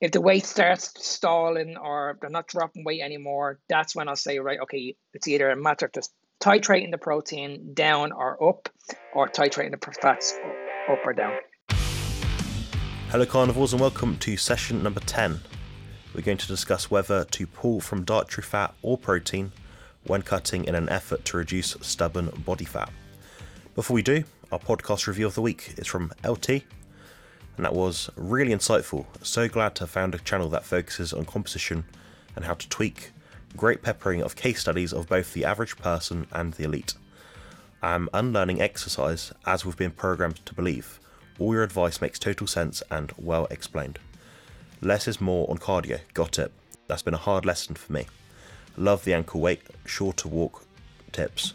if the weight starts stalling or they're not dropping weight anymore, that's when I'll say, right, okay, it's either a matter of just titrating the protein down or up, or titrating the fats up or down. Hello, carnivores, and welcome to session number 10. We're going to discuss whether to pull from dietary fat or protein when cutting in an effort to reduce stubborn body fat. Before we do, our podcast review of the week is from LT, and that was really insightful. So glad to have found a channel that focuses on composition and how to tweak. Great peppering of case studies of both the average person and the elite. I'm unlearning exercise as we've been programmed to believe. All your advice makes total sense and well explained. Less is more on cardio, got it. That's been a hard lesson for me. Love the ankle weight, shorter walk tips.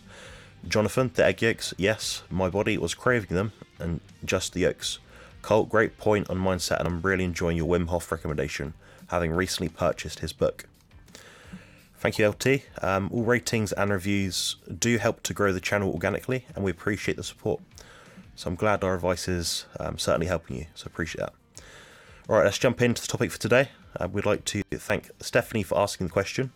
Jonathan, the egg yolks, yes, my body was craving them, and just the yolks. Colt, great point on mindset, and I'm really enjoying your Wim Hof recommendation, having recently purchased his book. Thank you, LT. Um, all ratings and reviews do help to grow the channel organically, and we appreciate the support. So I'm glad our advice is um, certainly helping you. So appreciate that. All right, let's jump into the topic for today. Uh, we'd like to thank Stephanie for asking the question.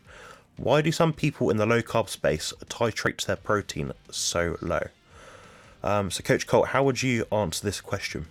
Why do some people in the low carb space titrate their protein so low? Um, so, Coach Colt, how would you answer this question?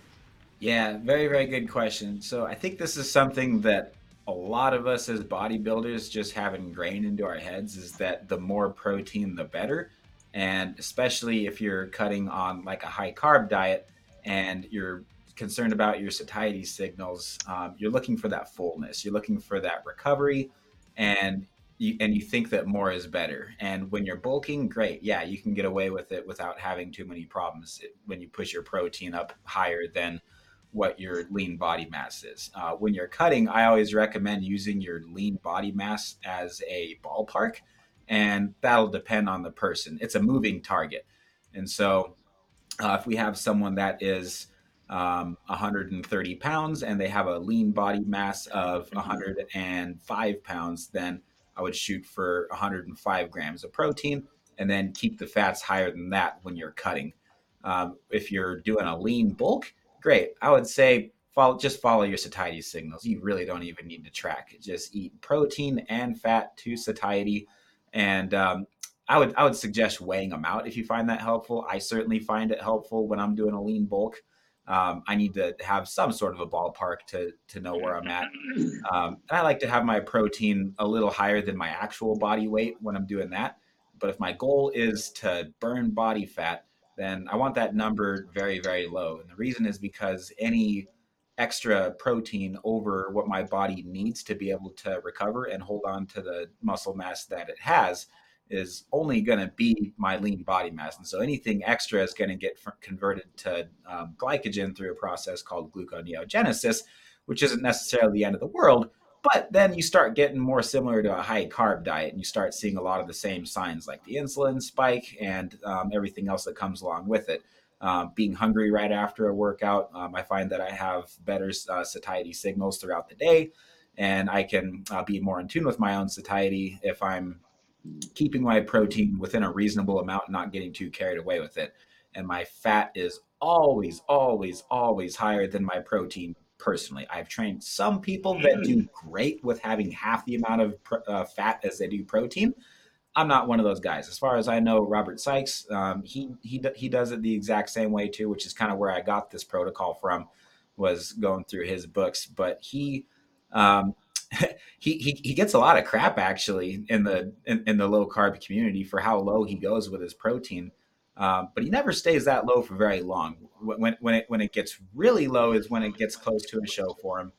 Yeah, very, very good question. So I think this is something that a lot of us as bodybuilders just have ingrained into our heads is that the more protein, the better. And especially if you're cutting on like a high carb diet and you're concerned about your satiety signals, um, you're looking for that fullness, you're looking for that recovery, and you, and you think that more is better. And when you're bulking, great, yeah, you can get away with it without having too many problems when you push your protein up higher than what your lean body mass is. Uh, when you're cutting, I always recommend using your lean body mass as a ballpark, and that'll depend on the person. It's a moving target. And so, uh, if we have someone that is um, 130 pounds and they have a lean body mass of 105 pounds, then I would shoot for 105 grams of protein and then keep the fats higher than that when you're cutting. Um, if you're doing a lean bulk, great. I would say follow, just follow your satiety signals. You really don't even need to track. Just eat protein and fat to satiety, and um, I would I would suggest weighing them out if you find that helpful. I certainly find it helpful when I'm doing a lean bulk. Um, I need to have some sort of a ballpark to to know where I'm at. Um, and I like to have my protein a little higher than my actual body weight when I'm doing that. But if my goal is to burn body fat, then I want that number very, very low. And the reason is because any extra protein over what my body needs to be able to recover and hold on to the muscle mass that it has is only going to be my lean body mass. And so anything extra is going to get converted to um, glycogen through a process called gluconeogenesis, which isn't necessarily the end of the world, but then you start getting more similar to a high carb diet, and you start seeing a lot of the same signs like the insulin spike and um, everything else that comes along with it. Um, being hungry right after a workout, um, I find that I have better uh, satiety signals throughout the day, and I can uh, be more in tune with my own satiety if I'm keeping my protein within a reasonable amount, not getting too carried away with it. And my fat is always, always, always higher than my protein personally. I've trained some people that do mm. great with having half the amount of uh, fat as they do protein. I'm not one of those guys. As far as I know, Robert Sykes, um, he he he does it the exact same way too, which is kind of where I got this protocol from, was going through his books. But he um, he, he he gets a lot of crap actually in the in, in the low carb community for how low he goes with his protein. Um, but he never stays that low for very long. When when it when it gets really low is when it gets close to a show for him,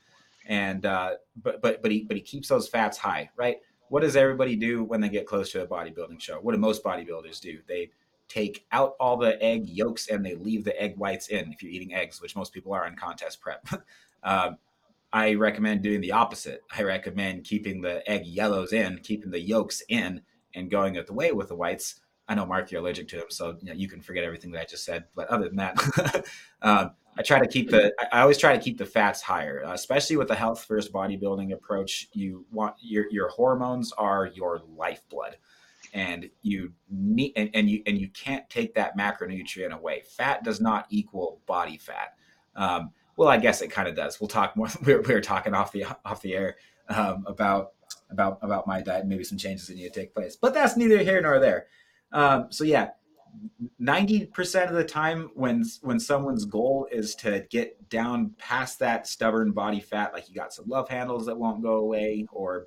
and uh, but but but he but he keeps those fats high, right? What does everybody do when they get close to a bodybuilding show? What do most bodybuilders do? They take out all the egg yolks and they leave the egg whites in. If you're eating eggs, which most people are in contest prep, um, I recommend doing the opposite. I recommend keeping the egg yellows in, keeping the yolks in, and going at the way with the whites I know Mark, you're allergic to them, so you, know, you can forget everything that I just said. But other than that, um, I try to keep the. I always try to keep the fats higher, uh, especially with the health first bodybuilding approach. You want your your hormones are your lifeblood, and you need and, and you and you can't take that macronutrient away. Fat does not equal body fat. Um, well, I guess it kind of does. We'll talk more. We were, we were talking off the off the air um, about about about my diet, maybe some changes that need to take place, but that's neither here nor there. Um, so yeah, ninety percent of the time, when when someone's goal is to get down past that stubborn body fat, like you got some love handles that won't go away, or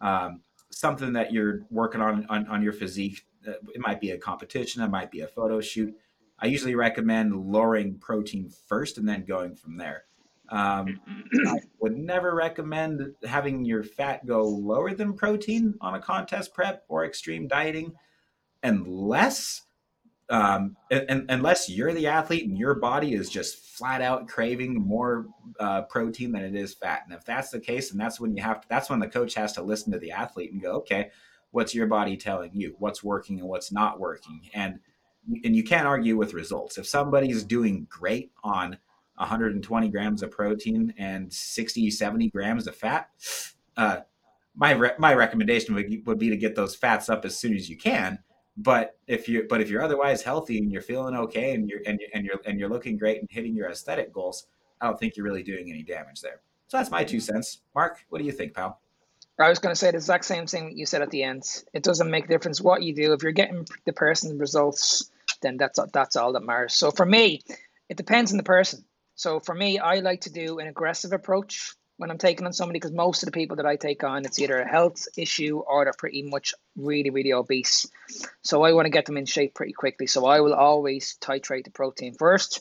um, something that you're working on, on on your physique. Uh, it might be a competition, it might be a photo shoot. I usually recommend lowering protein first and then going from there. Um, I would never recommend having your fat go lower than protein on a contest prep or extreme dieting, unless um, and, unless you're the athlete and your body is just flat out craving more uh, protein than it is fat. And if that's the case, and that's when you have to, that's when the coach has to listen to the athlete and go, okay, what's your body telling you? What's working and what's not working? And and you can't argue with results. If somebody's doing great on 120 grams of protein and 60, 70 grams of fat, uh, my re- my recommendation would, would be to get those fats up as soon as you can but if you but if you're otherwise healthy and you're feeling okay and you're and you're and you're and you're looking great and hitting your aesthetic goals, I don't think you're really doing any damage there. So that's my two cents. Mark, what do you think, pal? I was going to say the exact same thing that you said at the end. It doesn't make a difference what you do. If you're getting the person results, then that's that's all that matters. So for me, it depends on the person. So for me, I like to do an aggressive approach when I'm taking on somebody because most of the people that I take on, it's either a health issue or they're pretty much really, really obese. So I want to get them in shape pretty quickly. So I will always titrate the protein first.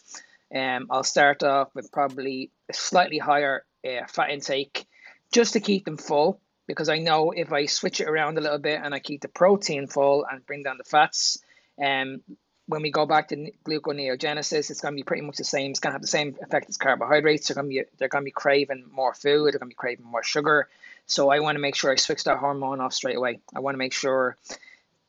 Um, I'll start off with probably a slightly higher uh, fat intake just to keep them full because I know if I switch it around a little bit and I keep the protein full and bring down the fats, um, when we go back to gluconeogenesis, it's going to be pretty much the same. It's going to have the same effect as carbohydrates. They're going to be they're going to be craving more food. They're going to be craving more sugar. So I want to make sure I switch that hormone off straight away. I want to make sure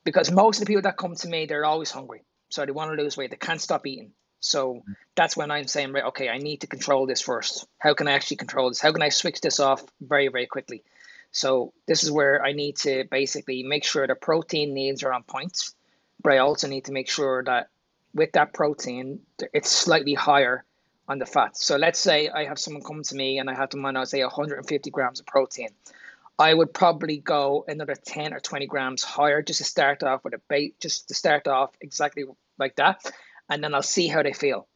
because most of the people that come to me, they're always hungry. So they want to lose weight. They can't stop eating. So that's when I'm saying, right, okay, I need to control this first. How can I actually control this? How can I switch this off very, very quickly? So this is where I need to basically make sure the protein needs are on point but I also need to make sure that with that protein, it's slightly higher on the fat. So let's say I have someone come to me and I have them on, I'll say 150 grams of protein. I would probably go another 10 or 20 grams higher just to start off with a bait, just to start off exactly like that. And then I'll see how they feel.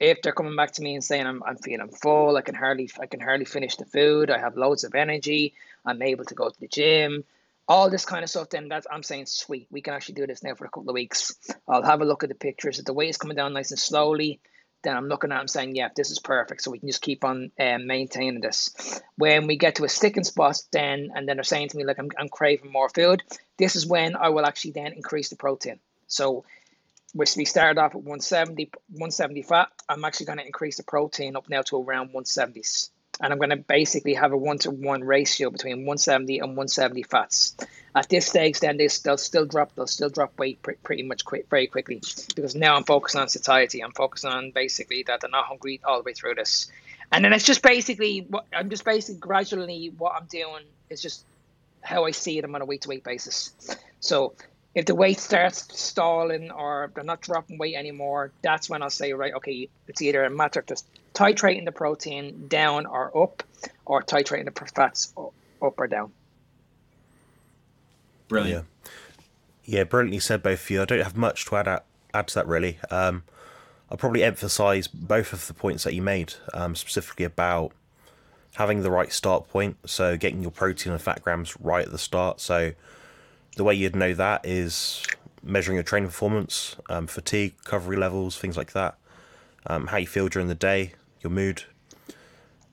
If they're coming back to me and saying I'm, I'm feeling full, I can hardly I can hardly finish the food, I have loads of energy, I'm able to go to the gym, all this kind of stuff, then that's I'm saying sweet. We can actually do this now for a couple of weeks. I'll have a look at the pictures. If the weight is coming down nice and slowly, then I'm looking at i'm saying, yeah, this is perfect. So we can just keep on um, maintaining this. When we get to a sticking spot, then and then they're saying to me like I'm, I'm craving more food. This is when I will actually then increase the protein. So we started off at 170, 170 fat. I'm actually going to increase the protein up now to around 170s and I'm going to basically have a one to one ratio between 170 and 170 fats. At this stage, then they, they'll still drop. They'll still drop weight pre- pretty much quick, very quickly because now I'm focusing on satiety. I'm focusing on basically that they're not hungry all the way through this, and then it's just basically what I'm just basically gradually what I'm doing is just how I see them on a week to week basis. So if the weight starts stalling or they're not dropping weight anymore, that's when I'll say, right, okay, it's either a matter of just titrating the protein down or up, or titrating the fats up or down. Brilliant. Yeah, yeah brilliantly said, both of you. I don't have much to add, add to that, really. Um, I'll probably emphasize both of the points that you made, um, specifically about having the right start point. So, getting your protein and fat grams right at the start. So, the way you'd know that is measuring your training performance, um, fatigue, recovery levels, things like that, um, how you feel during the day, your mood.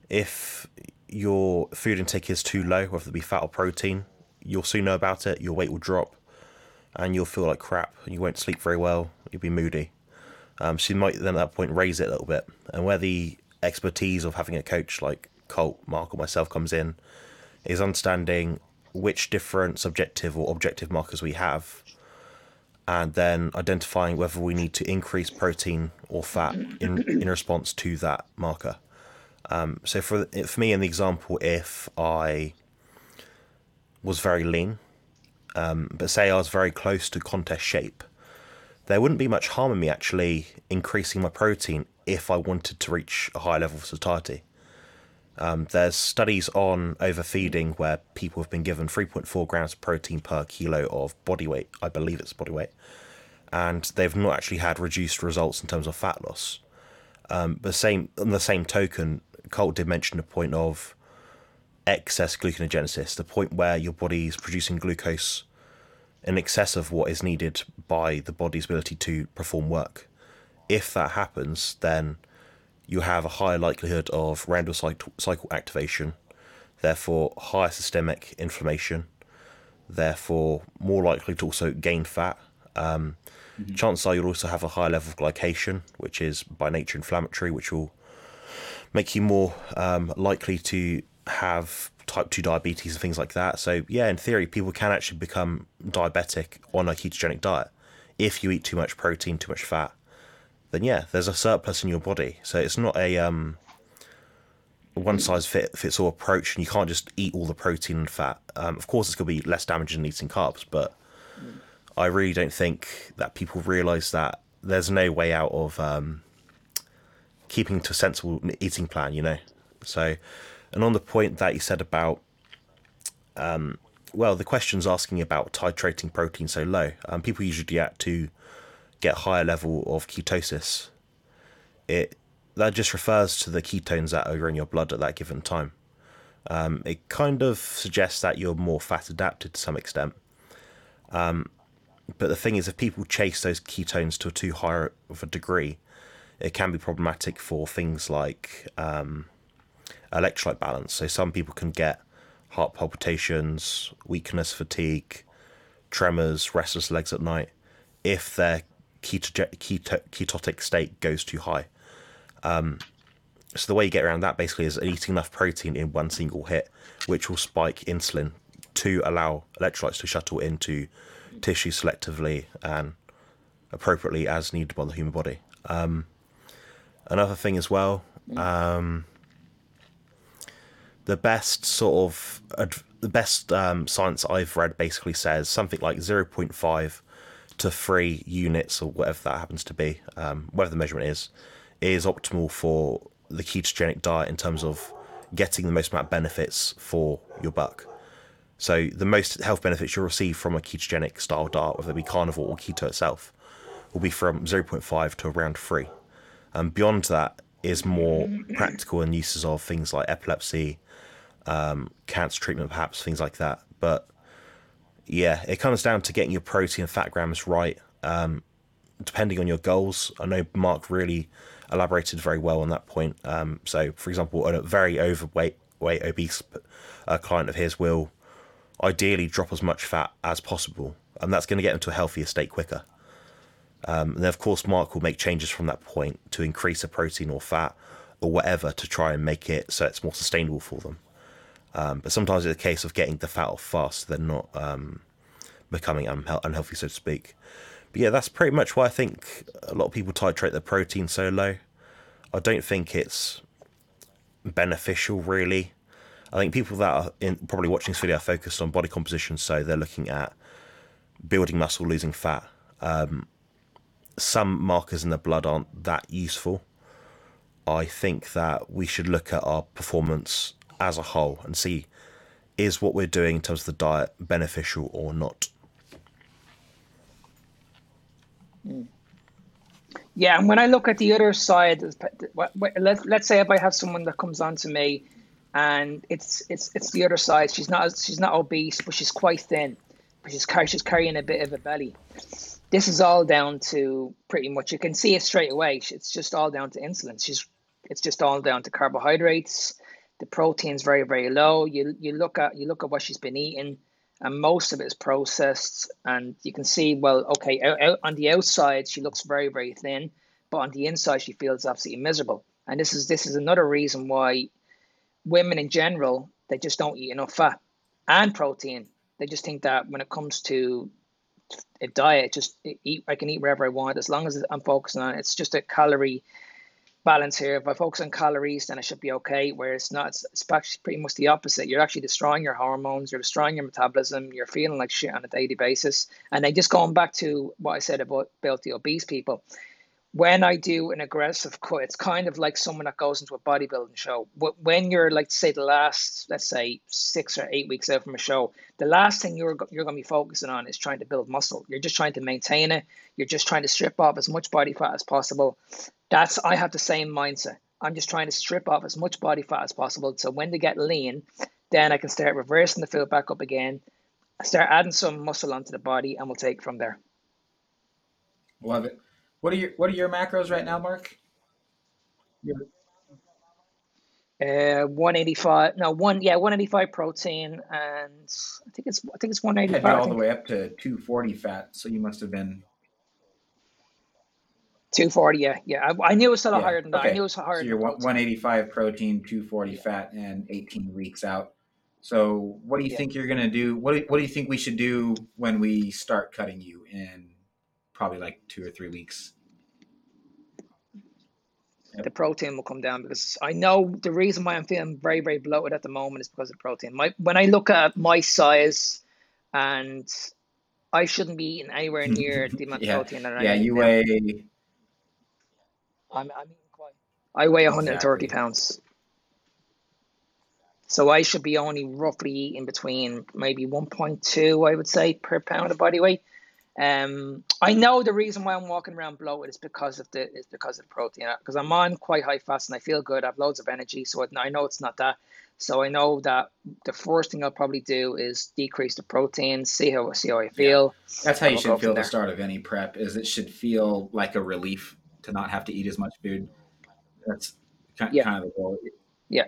If your food intake is too low, whether it be fat or protein, you'll soon know about it. Your weight will drop, and you'll feel like crap. You won't sleep very well. You'll be moody. Um, so you might then at that point raise it a little bit. And where the expertise of having a coach like Colt, Mark, or myself comes in, is understanding which different subjective or objective markers we have, and then identifying whether we need to increase protein or fat in, in response to that marker. Um, so for for me, in the example, if I was very lean, um, but say I was very close to contest shape, there wouldn't be much harm in me actually increasing my protein if I wanted to reach a high level of satiety. Um, there's studies on overfeeding where people have been given 3.4 grams of protein per kilo of body weight. I believe it's body weight. And they've not actually had reduced results in terms of fat loss. Um, but same on the same token, Colt did mention the point of excess gluconeogenesis, the point where your body is producing glucose in excess of what is needed by the body's ability to perform work. If that happens, then you have a higher likelihood of Randle cycle activation, therefore higher systemic inflammation, therefore more likely to also gain fat. Um, mm-hmm. Chances are you'll also have a higher level of glycation, which is by nature inflammatory, which will make you more um, likely to have type 2 diabetes and things like that. So, yeah, in theory, people can actually become diabetic on a ketogenic diet if you eat too much protein, too much fat. Then, yeah, there's a surplus in your body. So, it's not a um, one size fit, fits all approach, and you can't just eat all the protein and fat. Um, of course, it's going to be less damaging than eating carbs, but I really don't think that people realize that there's no way out of um, keeping to a sensible eating plan, you know? So, and on the point that you said about, um, well, the question's asking about titrating protein so low. Um, people usually react to get higher level of ketosis. It that just refers to the ketones that are in your blood at that given time. Um, it kind of suggests that you're more fat adapted to some extent. Um, but the thing is, if people chase those ketones to a too high of a degree, it can be problematic for things like um, electrolyte balance. So some people can get heart palpitations, weakness, fatigue, tremors, restless legs at night if their keto- keto- ketotic state goes too high. Um, so the way you get around that basically is eating enough protein in one single hit, which will spike insulin to allow electrolytes to shuttle into tissue selectively and appropriately as needed by the human body. Um, another thing as well, um, the best sort of the best um, science I've read basically says something like 0.5 to 3 units or whatever that happens to be, um, whatever the measurement is, is optimal for the ketogenic diet in terms of getting the most amount of benefits for your buck. So the most health benefits you'll receive from a ketogenic style diet, whether it be carnivore or keto itself, will be from 0.5 to around 3. And beyond that is more practical and uses of things like epilepsy, um, cancer treatment, perhaps things like that. But yeah, it comes down to getting your protein and fat grams right, um, depending on your goals. I know Mark really elaborated very well on that point. Um, so, for example, a very overweight, weight obese uh, client of his will ideally drop as much fat as possible, and that's going to get them to a healthier state quicker. Um, and then, of course, Mark will make changes from that point to increase the protein or fat or whatever to try and make it so it's more sustainable for them. Um, but sometimes it's a case of getting the fat off fast, then not um, becoming unhealthy, so to speak. But yeah, that's pretty much why I think a lot of people titrate their protein so low. I don't think it's beneficial, really. I think people that are in, probably watching this video are focused on body composition, so they're looking at building muscle, losing fat. Um, some markers in the blood aren't that useful. I think that we should look at our performance as a whole and see is what we're doing in terms of the diet beneficial or not. Yeah, and when I look at the other side, let's say if I have someone that comes on to me, and it's it's it's the other side. She's not she's not obese, but she's quite thin, but she's she's carrying a bit of a belly. This is all down to pretty much you can see it straight away. It's just all down to insulin. She's it's just all down to carbohydrates the protein's very very low. You you look at you look at what she's been eating, and most of it is processed. And you can see well, okay, out, out on the outside she looks very very thin, but on the inside she feels absolutely miserable. And this is this is another reason why women in general they just don't eat enough fat and protein. They just think that when it comes to a diet, just eat I can eat wherever I want as long as I'm focusing on it. It's just a calorie balance here. If I focus on calories, then I should be okay. Where it's not, it's, actually pretty much the opposite. You're actually destroying your hormones, you're destroying your metabolism, you're feeling like shit on a daily basis. And then just going back to what I said about, about the obese people, when I do an aggressive cut, it's kind of like someone that goes into a bodybuilding show. When you're like, say, the last, let's say, six or eight weeks out from a show, the last thing you're you're going to be focusing on is trying to build muscle. You're just trying to maintain it. You're just trying to strip off as much body fat as possible. That's I have the same mindset. I'm just trying to strip off as much body fat as possible. So when they get lean, then I can start reversing the food back up again. start adding some muscle onto the body, and we'll take from there. Love it. What are your What are your macros right now, Mark? Uh, 185. No, one. Yeah, 185 protein, and I think it's I think it's 185. Had all the way up to 240 fat, so you must have been 240. Yeah, yeah. I, I knew it was a lot yeah. higher than that. Okay. I knew it was higher. So you're 185 protein, 240 fat, and 18 weeks out. So what do you yeah. think you're gonna do? What do, What do you think we should do when we start cutting you in probably like two or three weeks. The protein will come down because I know the reason why I'm feeling very, very bloated at the moment is because of protein. My when I look at my size and I shouldn't be eating anywhere near the amount yeah. of protein that I Yeah, you now. weigh I'm, I'm eating quite I weigh 130 exactly. pounds. So I should be only roughly eating between maybe 1.2, I would say, per pound of body weight. Um, I know the reason why I'm walking around bloated is because of the is because of the protein because I'm on quite high fast and I feel good. I have loads of energy, so I know it's not that. So I know that the first thing I'll probably do is decrease the protein, see how see how I feel. Yeah. That's how you should feel the start of any prep. Is it should feel like a relief to not have to eat as much food. That's kind, yeah. kind of the goal. Yeah.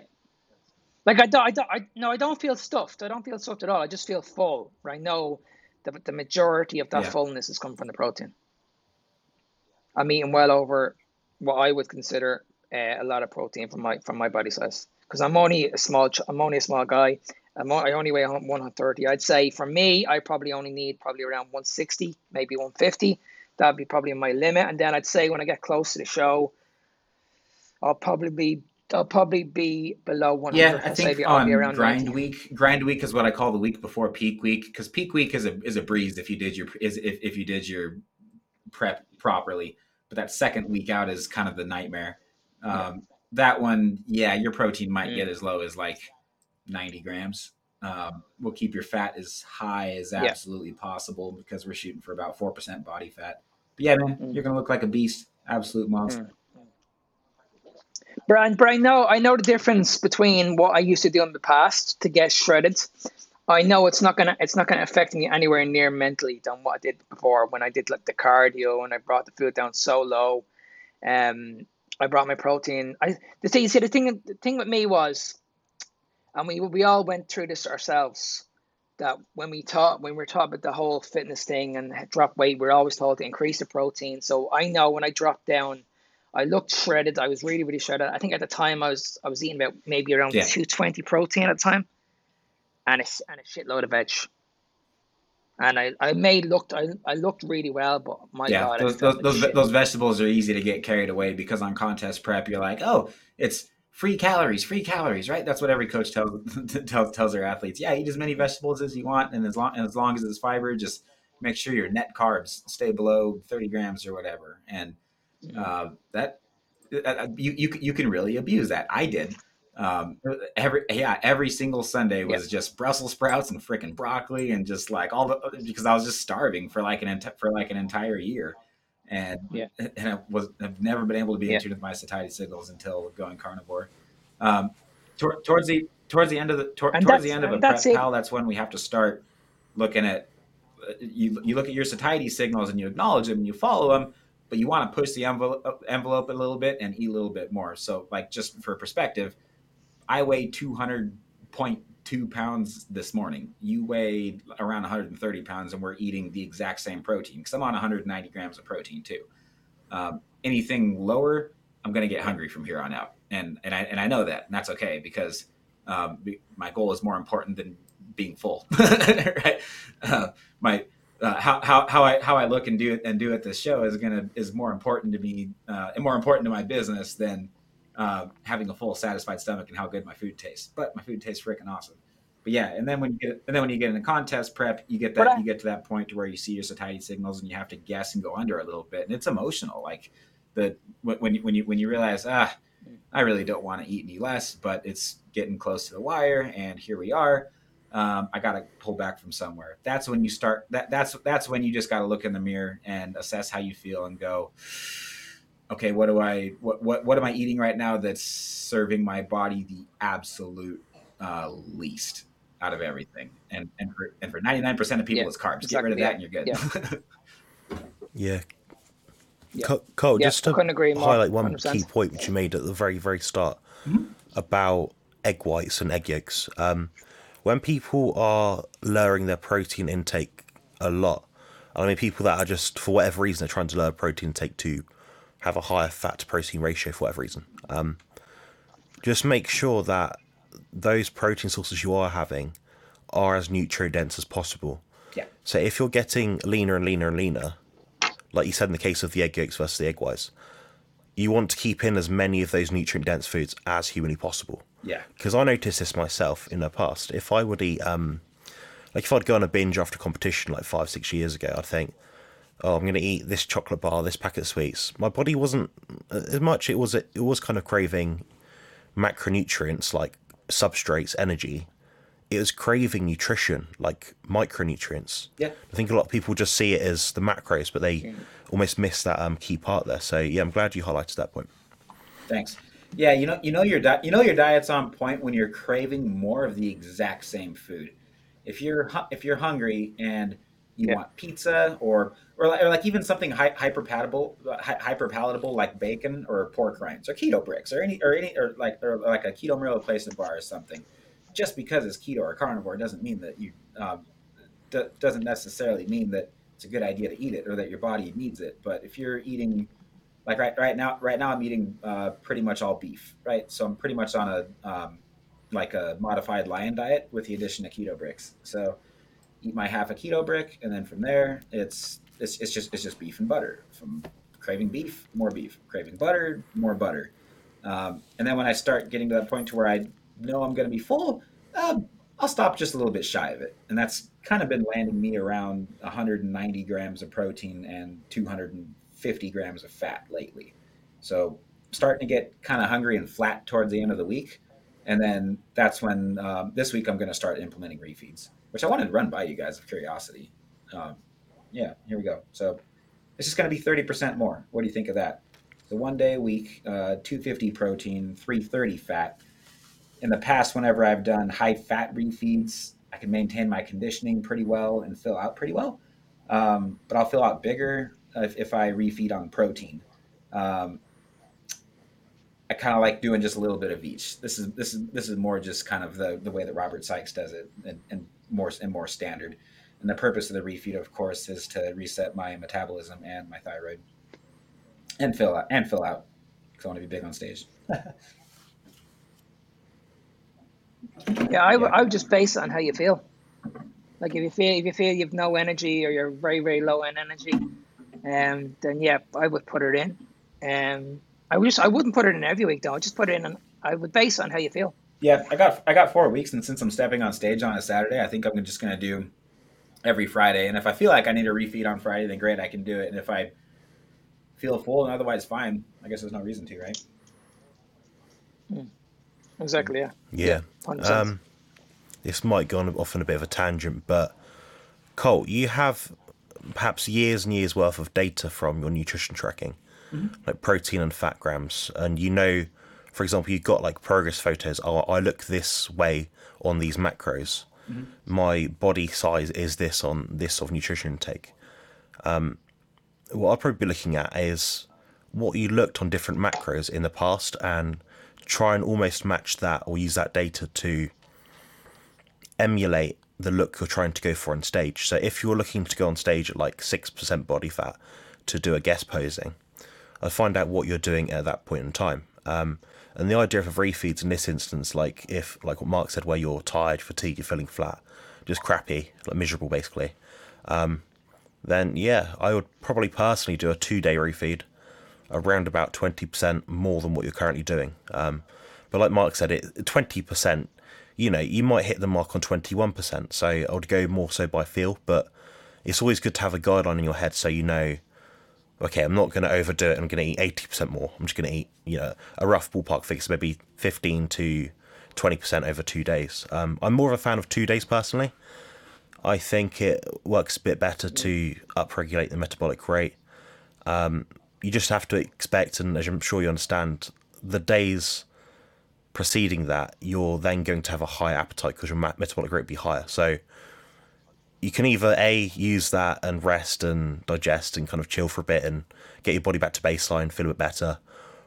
Like I don't, I don't, I no, I don't feel stuffed. I don't feel stuffed at all. I just feel full. Right? I know the, the majority of that yeah. fullness is coming from the protein. I'm eating well over what I would consider uh, a lot of protein from my from my body size because I'm only a small I'm only a small guy. I'm, I only weigh 130. I'd say for me, I probably only need probably around 160, maybe 150. That'd be probably my limit. And then I'd say when I get close to the show, I'll probably be I'll probably be below 100. Yeah, I think I'll on be around grind 90. week. Grind week is what I call the week before peak week because peak week is a is a breeze if you did your is if, if you did your prep properly. But that second week out is kind of the nightmare. Um, yeah. That one, yeah, your protein might mm. get as low as like 90 grams. Um, we'll keep your fat as high as absolutely yeah. possible because we're shooting for about four percent body fat. But yeah, man, mm. you're gonna look like a beast, absolute monster. Mm. Brian, I know I know the difference between what I used to do in the past to get shredded. I know it's not gonna it's not gonna affect me anywhere near mentally than what I did before when I did like the cardio and I brought the food down so low. Um, I brought my protein. I the thing you see the thing the thing with me was, and we we all went through this ourselves. That when we taught when we are taught about the whole fitness thing and drop weight, we we're always told to increase the protein. So I know when I dropped down I looked shredded. I was really, really shredded. I think at the time I was I was eating about maybe around yeah. 220 protein at the time, and a, and a shitload of veg. And I, I made looked I, I looked really well, but my yeah, god, those those, those, those, vegetables are easy to get carried away because on contest prep you're like, oh, it's free calories, free calories, right? That's what every coach tells tells tells their athletes. Yeah, eat as many vegetables as you want, and as long and as long as it's fiber, just make sure your net carbs stay below 30 grams or whatever. And uh, that uh, uh, you, you you can really abuse that. I did. Um, every yeah, every single Sunday was just Brussels sprouts and freaking broccoli and just like all the because I was just starving for like an for like an entire year, and yeah. and I was I've never been able to be yeah. in tune with my satiety signals until going carnivore. Um, tor- towards the towards the end of the tor- towards the end of a prep pal, that's when we have to start looking at you. You look at your satiety signals and you acknowledge them and you follow them but you want to push the envelope, envelope a little bit and eat a little bit more. So, like, just for perspective, I weighed 200.2 pounds this morning. You weighed around 130 pounds, and we're eating the exact same protein because I'm on 190 grams of protein too. Um, anything lower, I'm going to get hungry from here on out, and and I and I know that, and that's okay because um, my goal is more important than being full, right? Uh, my uh, how, how, how I how I look and do it and do at this show is gonna is more important to me uh, and more important to my business than uh, having a full satisfied stomach and how good my food tastes. But my food tastes freaking awesome. But yeah, and then when you get and then when you get in a contest prep, you get that I, you get to that point to where you see your satiety signals and you have to guess and go under a little bit, and it's emotional. Like the when you when you when you realize ah, I really don't want to eat any less, but it's getting close to the wire, and here we are. Um, I got to pull back from somewhere. That's when you start. That that's that's when you just got to look in the mirror and assess how you feel and go okay, what do I what what what am I eating right now that's serving my body the absolute uh, least out of everything? And and for and for ninety nine percent of people, yeah, it's carbs. Exactly, Get rid of yeah, that, and you're good. Yeah. yeah. Colt, just to highlight one 100%. key point which you made at the very very start mm-hmm. about egg whites and egg yolks. Um, when people are lowering their protein intake a lot, I mean, people that are just for whatever reason they're trying to lower protein intake to have a higher fat to protein ratio for whatever reason. Um, just make sure that those protein sources you are having are as nutrient dense as possible. Yeah. So if you're getting leaner and leaner and leaner, like you said in the case of the egg yolks versus the egg whites, you want to keep in as many of those nutrient dense foods as humanly possible. Yeah. Because I noticed this myself in the past. If I would eat, um, like if I'd go on a binge after competition like five, six years ago, I'd think, oh, I'm going to eat this chocolate bar, this packet of sweets. My body wasn't as much. It was it was kind of craving macronutrients like substrates, energy. It was craving nutrition like micronutrients. Yeah, I think a lot of people just see it as the macros, but they mm. almost miss that um, key part there. So yeah, I'm glad you highlighted that point. Thanks. Yeah, you know, you know your diet. You know your diet's on point when you're craving more of the exact same food. If you're if you're hungry and you yeah. want pizza or or like, or like even something hyper palatable hyper palatable like bacon or pork rinds or keto bricks or any or any or like or like a keto meal replacement bar or something just because it's keto or carnivore doesn't mean that you um, d- doesn't necessarily mean that it's a good idea to eat it or that your body needs it but if you're eating like right right now right now i'm eating uh, pretty much all beef right so i'm pretty much on a um, like a modified lion diet with the addition of keto bricks so eat my half a keto brick, and then from there, it's it's, it's just it's just beef and butter. From craving beef, more beef. Craving butter, more butter. Um, and then when I start getting to that point to where I know I'm going to be full, uh, I'll stop just a little bit shy of it, and that's kind of been landing me around 190 grams of protein and 250 grams of fat lately. So starting to get kind of hungry and flat towards the end of the week, and then that's when um, this week I'm going to start implementing refeeds which I wanted to run by you guys of curiosity. Um, yeah, here we go. So it's just going to be 30% more. What do you think of that? So one day a week, uh, 250 protein, 330 fat. In the past, whenever I've done high fat refeeds, I can maintain my conditioning pretty well and fill out pretty well. Um, but I'll fill out bigger if, if I refeed on protein. Um, I kind of like doing just a little bit of each. This is this is this is more just kind of the the way that Robert Sykes does it, and, and more and more standard. And the purpose of the refeed, of course, is to reset my metabolism and my thyroid, and fill out and fill out because I want to be big on stage. yeah, I, yeah. I would just base it on how you feel. Like if you feel if you feel you've no energy or you're very very low in energy, um, then yeah, I would put it in. Um, I wish I wouldn't put it in every week though. I just put it in. I would base on how you feel. Yeah, I got I got four weeks, and since I'm stepping on stage on a Saturday, I think I'm just gonna do every Friday. And if I feel like I need a refeed on Friday, then great, I can do it. And if I feel full and otherwise fine, I guess there's no reason to, right? Hmm. Exactly. Yeah. Yeah. yeah um, this might go on off on a bit of a tangent, but Colt, you have perhaps years and years worth of data from your nutrition tracking, mm-hmm. like protein and fat grams, and you know for example, you've got like progress photos. Oh, I look this way on these macros. Mm-hmm. My body size is this on this sort of nutrition intake. Um, what I'll probably be looking at is what you looked on different macros in the past and try and almost match that or use that data to emulate the look you're trying to go for on stage. So if you're looking to go on stage at like 6% body fat to do a guest posing, I'll find out what you're doing at that point in time. Um, and the idea of a refeeds in this instance, like if, like what Mark said, where you're tired, fatigued, you're feeling flat, just crappy, like miserable basically. Um, then yeah, I would probably personally do a two day refeed, around about 20% more than what you're currently doing. Um, but like Mark said, it 20%, you know, you might hit the mark on 21%. So I would go more so by feel, but it's always good to have a guideline in your head so you know, okay, I'm not going to overdo it. I'm going to eat 80% more. I'm just going to eat, you know, a rough ballpark figure, so maybe 15 to 20% over two days. Um, I'm more of a fan of two days personally. I think it works a bit better to upregulate the metabolic rate. Um, you just have to expect, and as I'm sure you understand, the days preceding that, you're then going to have a higher appetite because your metabolic rate will be higher. So you can either a use that and rest and digest and kind of chill for a bit and get your body back to baseline, feel a bit better,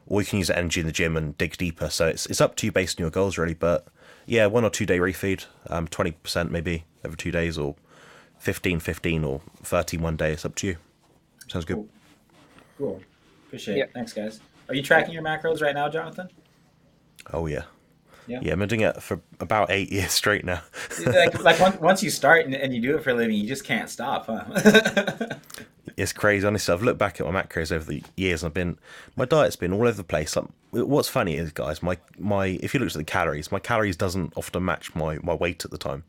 or you can use that energy in the gym and dig deeper. So it's it's up to you based on your goals really. But yeah, one or two day refeed, um, twenty percent maybe every two days, or 15, 15 or 13 one day. It's up to you. Sounds good. Cool. cool. Appreciate it. Thanks, guys. Are you tracking your macros right now, Jonathan? Oh yeah. Yeah. yeah, I've been doing it for about eight years straight now. like, like once you start and, and, you do it for a living, you just can't stop, huh? it's crazy. Honestly, I've looked back at my macros over the years. and I've been my diet's been all over the place. Like, what's funny is, guys, my my if you look at the calories, my calories doesn't often match my my weight at the time.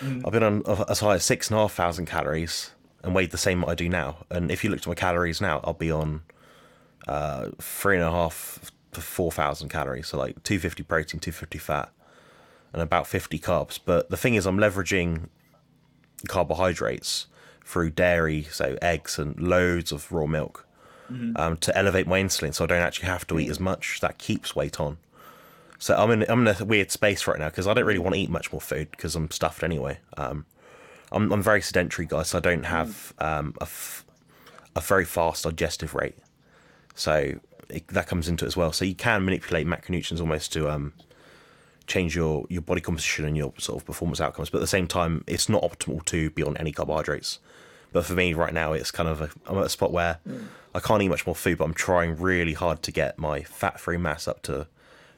Mm. I've been on as high as six and a half thousand calories and weighed the same what I do now. And if you look at my calories now, I'll be on uh, three and a half to 4,000 calories. So like 250 protein, 250 fat, and about 50 carbs. But the thing is, I'm leveraging carbohydrates through dairy, so eggs and loads of raw milk, mm-hmm. um, to elevate my insulin, so I don't actually have to eat as much. That keeps weight on. So I'm in I'm in a weird space right now because I don't really want to eat much more food because I'm stuffed anyway. Um, I'm I'm very sedentary, guys. So I don't have um, a, f- a very fast digestive rate. So it, that comes into it as well. So you can manipulate macronutrients almost to um, change your, your body composition and your sort of performance outcomes. But at the same time, it's not optimal to be on any carbohydrates. But for me right now, it's kind of a, I'm at a spot where mm. I can't eat much more food, but I'm trying really hard to get my fat-free mass up to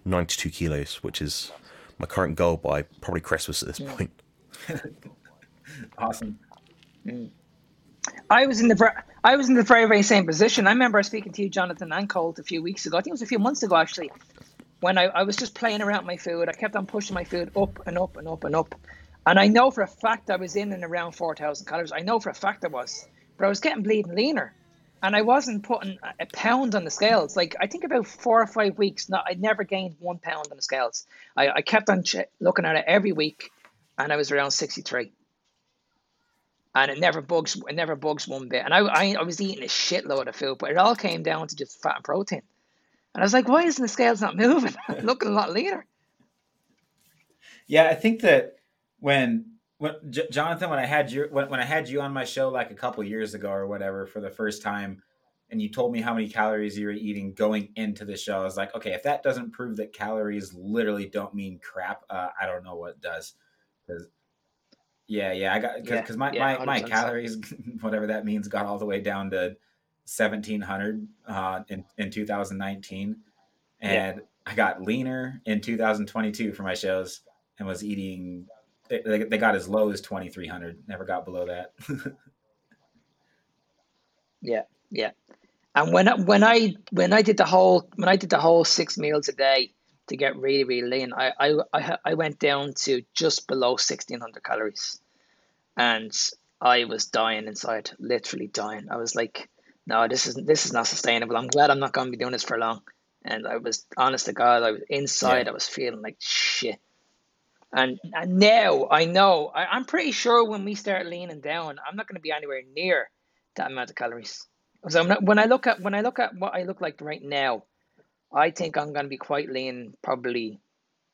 92 kilos, which is my current goal by probably Christmas at this yeah. point. awesome. Mm. I was in the I was in the very very same position. I remember speaking to you, Jonathan and Colt, a few weeks ago. I think it was a few months ago actually, when I, I was just playing around my food. I kept on pushing my food up and up and up and up, and I know for a fact I was in and around four thousand calories. I know for a fact I was, but I was getting bleeding leaner, and I wasn't putting a pound on the scales. Like I think about four or five weeks, not I never gained one pound on the scales. I, I kept on ch- looking at it every week, and I was around sixty three and it never bugs it never bugs one bit. And I, I, I was eating a shitload of food, but it all came down to just fat and protein. And I was like, why isn't the scales not moving? looking a lot leaner. Yeah, I think that when when J- Jonathan, when I had you when, when I had you on my show like a couple years ago or whatever for the first time, and you told me how many calories you were eating going into the show, I was like, okay, if that doesn't prove that calories literally don't mean crap, uh, I don't know what does. Yeah, yeah, I got because yeah, my, yeah, my my calories, whatever that means, got all the way down to seventeen hundred uh, in in 2019, and yeah. I got leaner in 2022 for my shows and was eating. They, they got as low as 2300. Never got below that. yeah, yeah. And when when I when I did the whole when I did the whole six meals a day to get really really lean, I I I, went down to just below sixteen hundred calories, and I was dying inside, literally dying. I was like, no, this isn't this is not sustainable. I'm glad I'm not going to be doing this for long. And I was honest to God, I was inside. Yeah. I was feeling like shit. And and now I know I, I'm pretty sure when we start leaning down, I'm not going to be anywhere near that amount of calories. So not, when I look at when I look at what I look like right now, I think I'm going to be quite lean, probably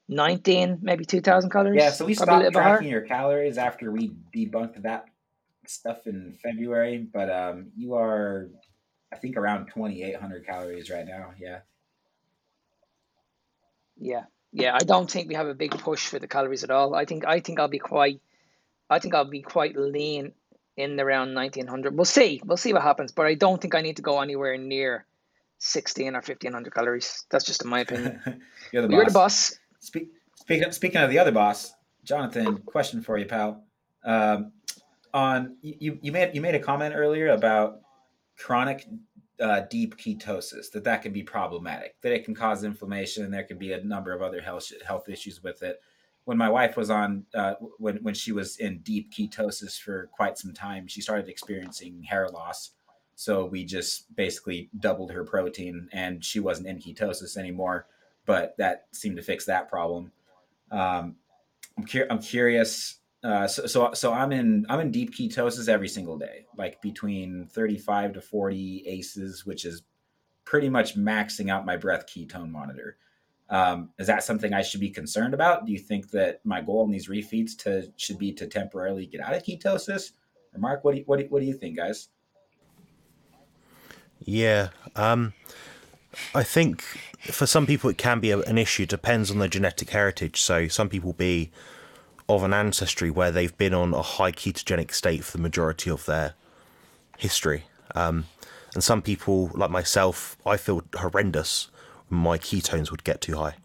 19, maybe 2,000 calories. Yeah, so we stopped tracking your calories after we debunked that stuff in February, but um, you are, I think, around 2,800 calories right now. Yeah. Yeah, yeah. I don't think we have a big push for the calories at all. I think I think I'll be quite, I think I'll be quite lean in around 1900. We'll see. We'll see what happens. But I don't think I need to go anywhere near 16 or 1500 calories. That's just in my opinion. You're the boss. You're the boss. Speak, speaking speaking of the other boss, Jonathan. Question for you, pal. Um, on you, you made you made a comment earlier about chronic uh, deep ketosis that that can be problematic that it can cause inflammation and there can be a number of other health health issues with it when my wife was on uh, when when she was in deep ketosis for quite some time she started experiencing hair loss so we just basically doubled her protein and she wasn't in ketosis anymore but that seemed to fix that problem um, I'm, cu- I'm curious uh, so, so, so I'm in I'm in deep ketosis every single day, like between 35 to 40 ACEs, which is pretty much maxing out my breath ketone monitor. Um, is that something I should be concerned about? Do you think that my goal in these refeeds to should be to temporarily get out of ketosis? Or Mark, what do you, what do what do you think, guys? Yeah, um, I think for some people it can be an issue. Depends on their genetic heritage. So some people be of an ancestry where they've been on a high ketogenic state for the majority of their history. Um, and some people, like myself, I feel horrendous when my ketones would get too high.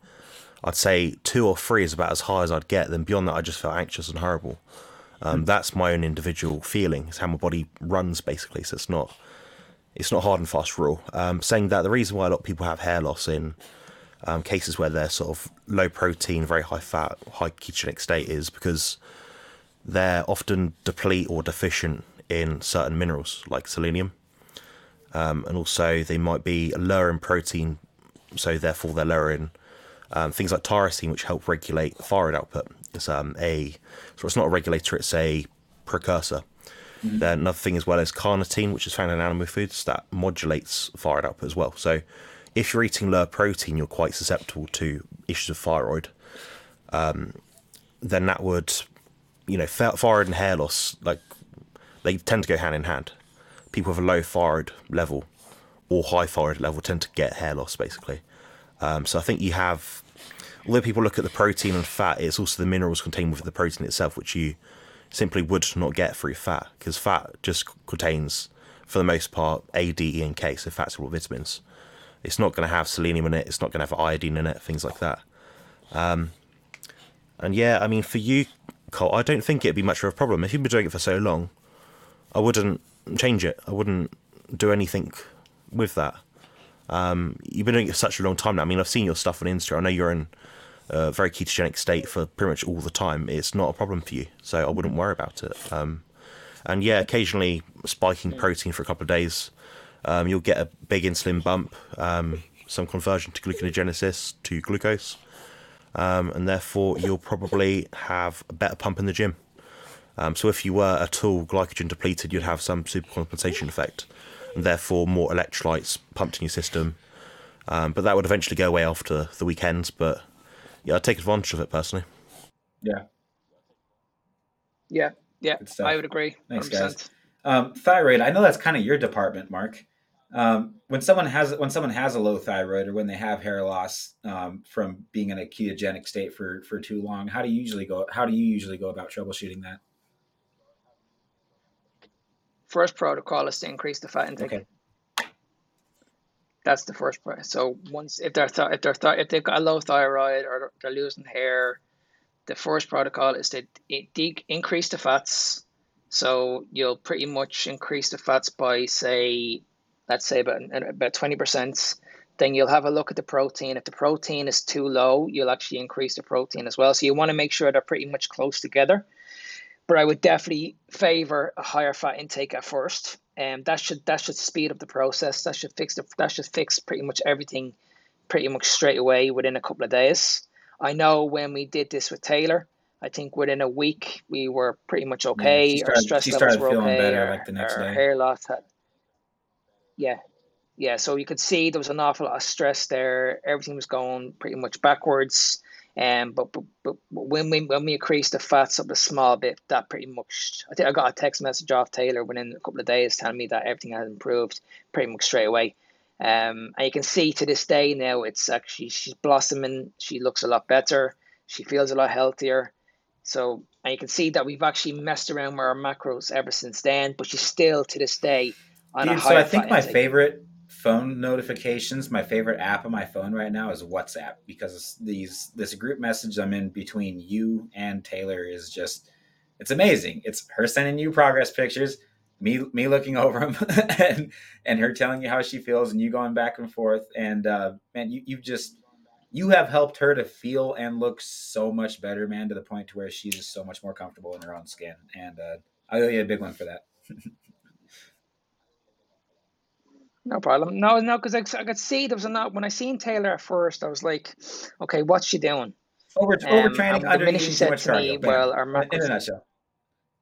I'd say two or three is about as high as I'd get. Then beyond that, I just felt anxious and horrible. Um, that's my own individual feeling. It's how my body runs, basically. So it's not, it's not hard and fast rule. Um, saying that the reason why a lot of people have hair loss in um, cases where they're sort of low protein, very high fat, high ketogenic state is because they're often deplete or deficient in certain minerals like selenium. Um, and also they might be lower in protein, so therefore they're lower in um, things like tyrosine, which help regulate thyroid output. It's um, a so it's not a regulator; it's a precursor. Mm-hmm. Another thing as well is carnitine, which is found in animal foods that modulates thyroid output as well. So if you're eating lower protein, you're quite susceptible to issues of thyroid. Um, then that would, you know, thyroid and hair loss, like they tend to go hand in hand. People with a low thyroid level or high thyroid level tend to get hair loss, basically. Um, so I think you have, although people look at the protein and fat, it's also the minerals contained within the protein itself, which you simply would not get through fat, because fat just contains, for the most part, A, D, E, and K, so fat soluble vitamins. It's not going to have selenium in it. It's not going to have iodine in it. Things like that. Um, and yeah, I mean, for you, Colt, I don't think it'd be much of a problem if you've been doing it for so long. I wouldn't change it. I wouldn't do anything with that. Um, you've been doing it for such a long time now. I mean, I've seen your stuff on Instagram. I know you're in a very ketogenic state for pretty much all the time. It's not a problem for you, so I wouldn't worry about it. Um, and yeah, occasionally spiking protein for a couple of days um, you'll get a big insulin bump, um, some conversion to gluconeogenesis to glucose, um, and therefore you'll probably have a better pump in the gym. Um, so if you were at all glycogen depleted, you'd have some supercompensation effect, and therefore more electrolytes pumped in your system. Um, but that would eventually go away after the weekends. But yeah, I'd take advantage of it personally. Yeah. Yeah, yeah, I would agree. Thanks, 100%. guys. Um, thyroid, I know that's kind of your department, Mark. Um, when someone has when someone has a low thyroid or when they have hair loss um, from being in a ketogenic state for for too long, how do you usually go? How do you usually go about troubleshooting that? First protocol is to increase the fat intake. Okay. That's the first part. So once if they're th- if they're th- if they've got a low thyroid or they're losing hair, the first protocol is to de- increase the fats. So you'll pretty much increase the fats by say let's say about about 20%, then you'll have a look at the protein. If the protein is too low, you'll actually increase the protein as well. So you want to make sure they're pretty much close together. But I would definitely favor a higher fat intake at first. And um, that should that should speed up the process. That should fix the that should fix pretty much everything pretty much straight away within a couple of days. I know when we did this with Taylor, I think within a week we were pretty much okay. Yeah, started, our stress levels were okay. Better, our, like the next our day. hair loss had yeah, yeah. So you could see there was an awful lot of stress there. Everything was going pretty much backwards. Um, but, but, but when we when we increased the fats up a small bit, that pretty much I think I got a text message off Taylor within a couple of days telling me that everything had improved pretty much straight away. Um, and you can see to this day now it's actually she's blossoming. She looks a lot better. She feels a lot healthier. So and you can see that we've actually messed around with our macros ever since then. But she's still to this day on Dude, a high. so I think my favorite phone notifications, my favorite app on my phone right now is WhatsApp because these this group message I'm in between you and Taylor is just it's amazing. It's her sending you progress pictures, me me looking over them, and and her telling you how she feels, and you going back and forth. And uh, man, you you just you have helped her to feel and look so much better, man, to the point to where she's just so much more comfortable in her own skin. And uh, I owe you a big one for that. No problem. No, no, because I, I could see there was a not when I seen Taylor at first, I was like, okay, what's she doing? Over um, overtraining, the minute she said to me, well, our macros, in a nutshell.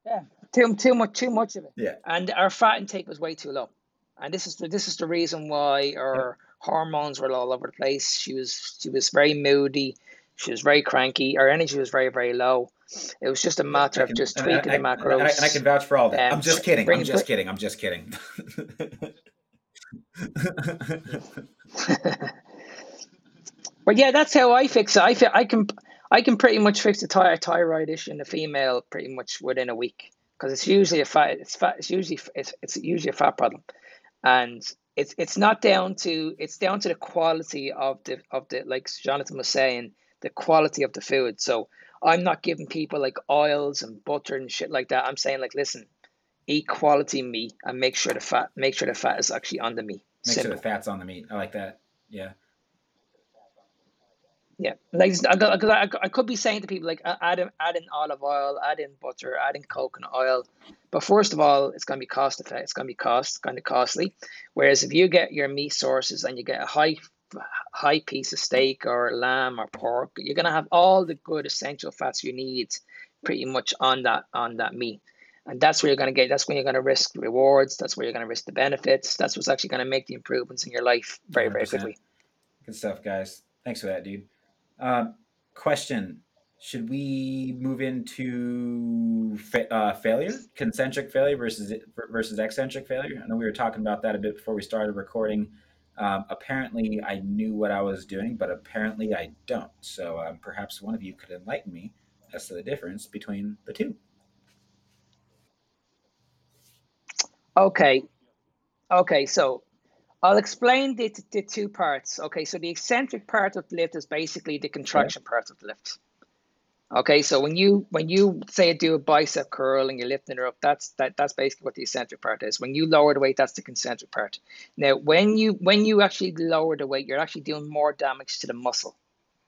Yeah, too too much too much of it. Yeah, and our fat intake was way too low, and this is the, this is the reason why our yeah. hormones were all over the place. She was she was very moody. She was very cranky. Our energy was very very low. It was just a matter can, of just tweaking I, the macros. And I, and I, can vouch for all that. Um, I'm just kidding. I'm just kidding. I'm just kidding. but yeah, that's how I fix it. I I can I can pretty much fix a thy- thyroid issue in a female pretty much within a week because it's usually a fat. It's fat. It's usually it's, it's usually a fat problem, and it's it's not down to it's down to the quality of the of the like Jonathan was saying the quality of the food. So I'm not giving people like oils and butter and shit like that. I'm saying like listen, eat quality meat and make sure the fat make sure the fat is actually on the meat. Make Simple. sure the fat's on the meat. I like that. Yeah. Yeah, like I, I, could be saying to people like add in, add in olive oil, add in butter, add in coconut oil, but first of all, it's going to be cost effective. It's going to be cost kind of costly. Whereas if you get your meat sources and you get a high high piece of steak or lamb or pork, you're going to have all the good essential fats you need pretty much on that on that meat. And that's where you're going to get, that's when you're going to risk rewards. That's where you're going to risk the benefits. That's what's actually going to make the improvements in your life very, 100%. very quickly. Good stuff, guys. Thanks for that, dude. Um, question Should we move into fa- uh, failure, concentric failure versus versus eccentric failure? I know we were talking about that a bit before we started recording. Um, apparently, I knew what I was doing, but apparently, I don't. So um, perhaps one of you could enlighten me as to the difference between the two. Okay. Okay, so I'll explain the, the two parts. Okay, so the eccentric part of the lift is basically the contraction part of the lift. Okay, so when you when you say do a bicep curl and you're lifting it up, that's that that's basically what the eccentric part is. When you lower the weight, that's the concentric part. Now, when you when you actually lower the weight, you're actually doing more damage to the muscle.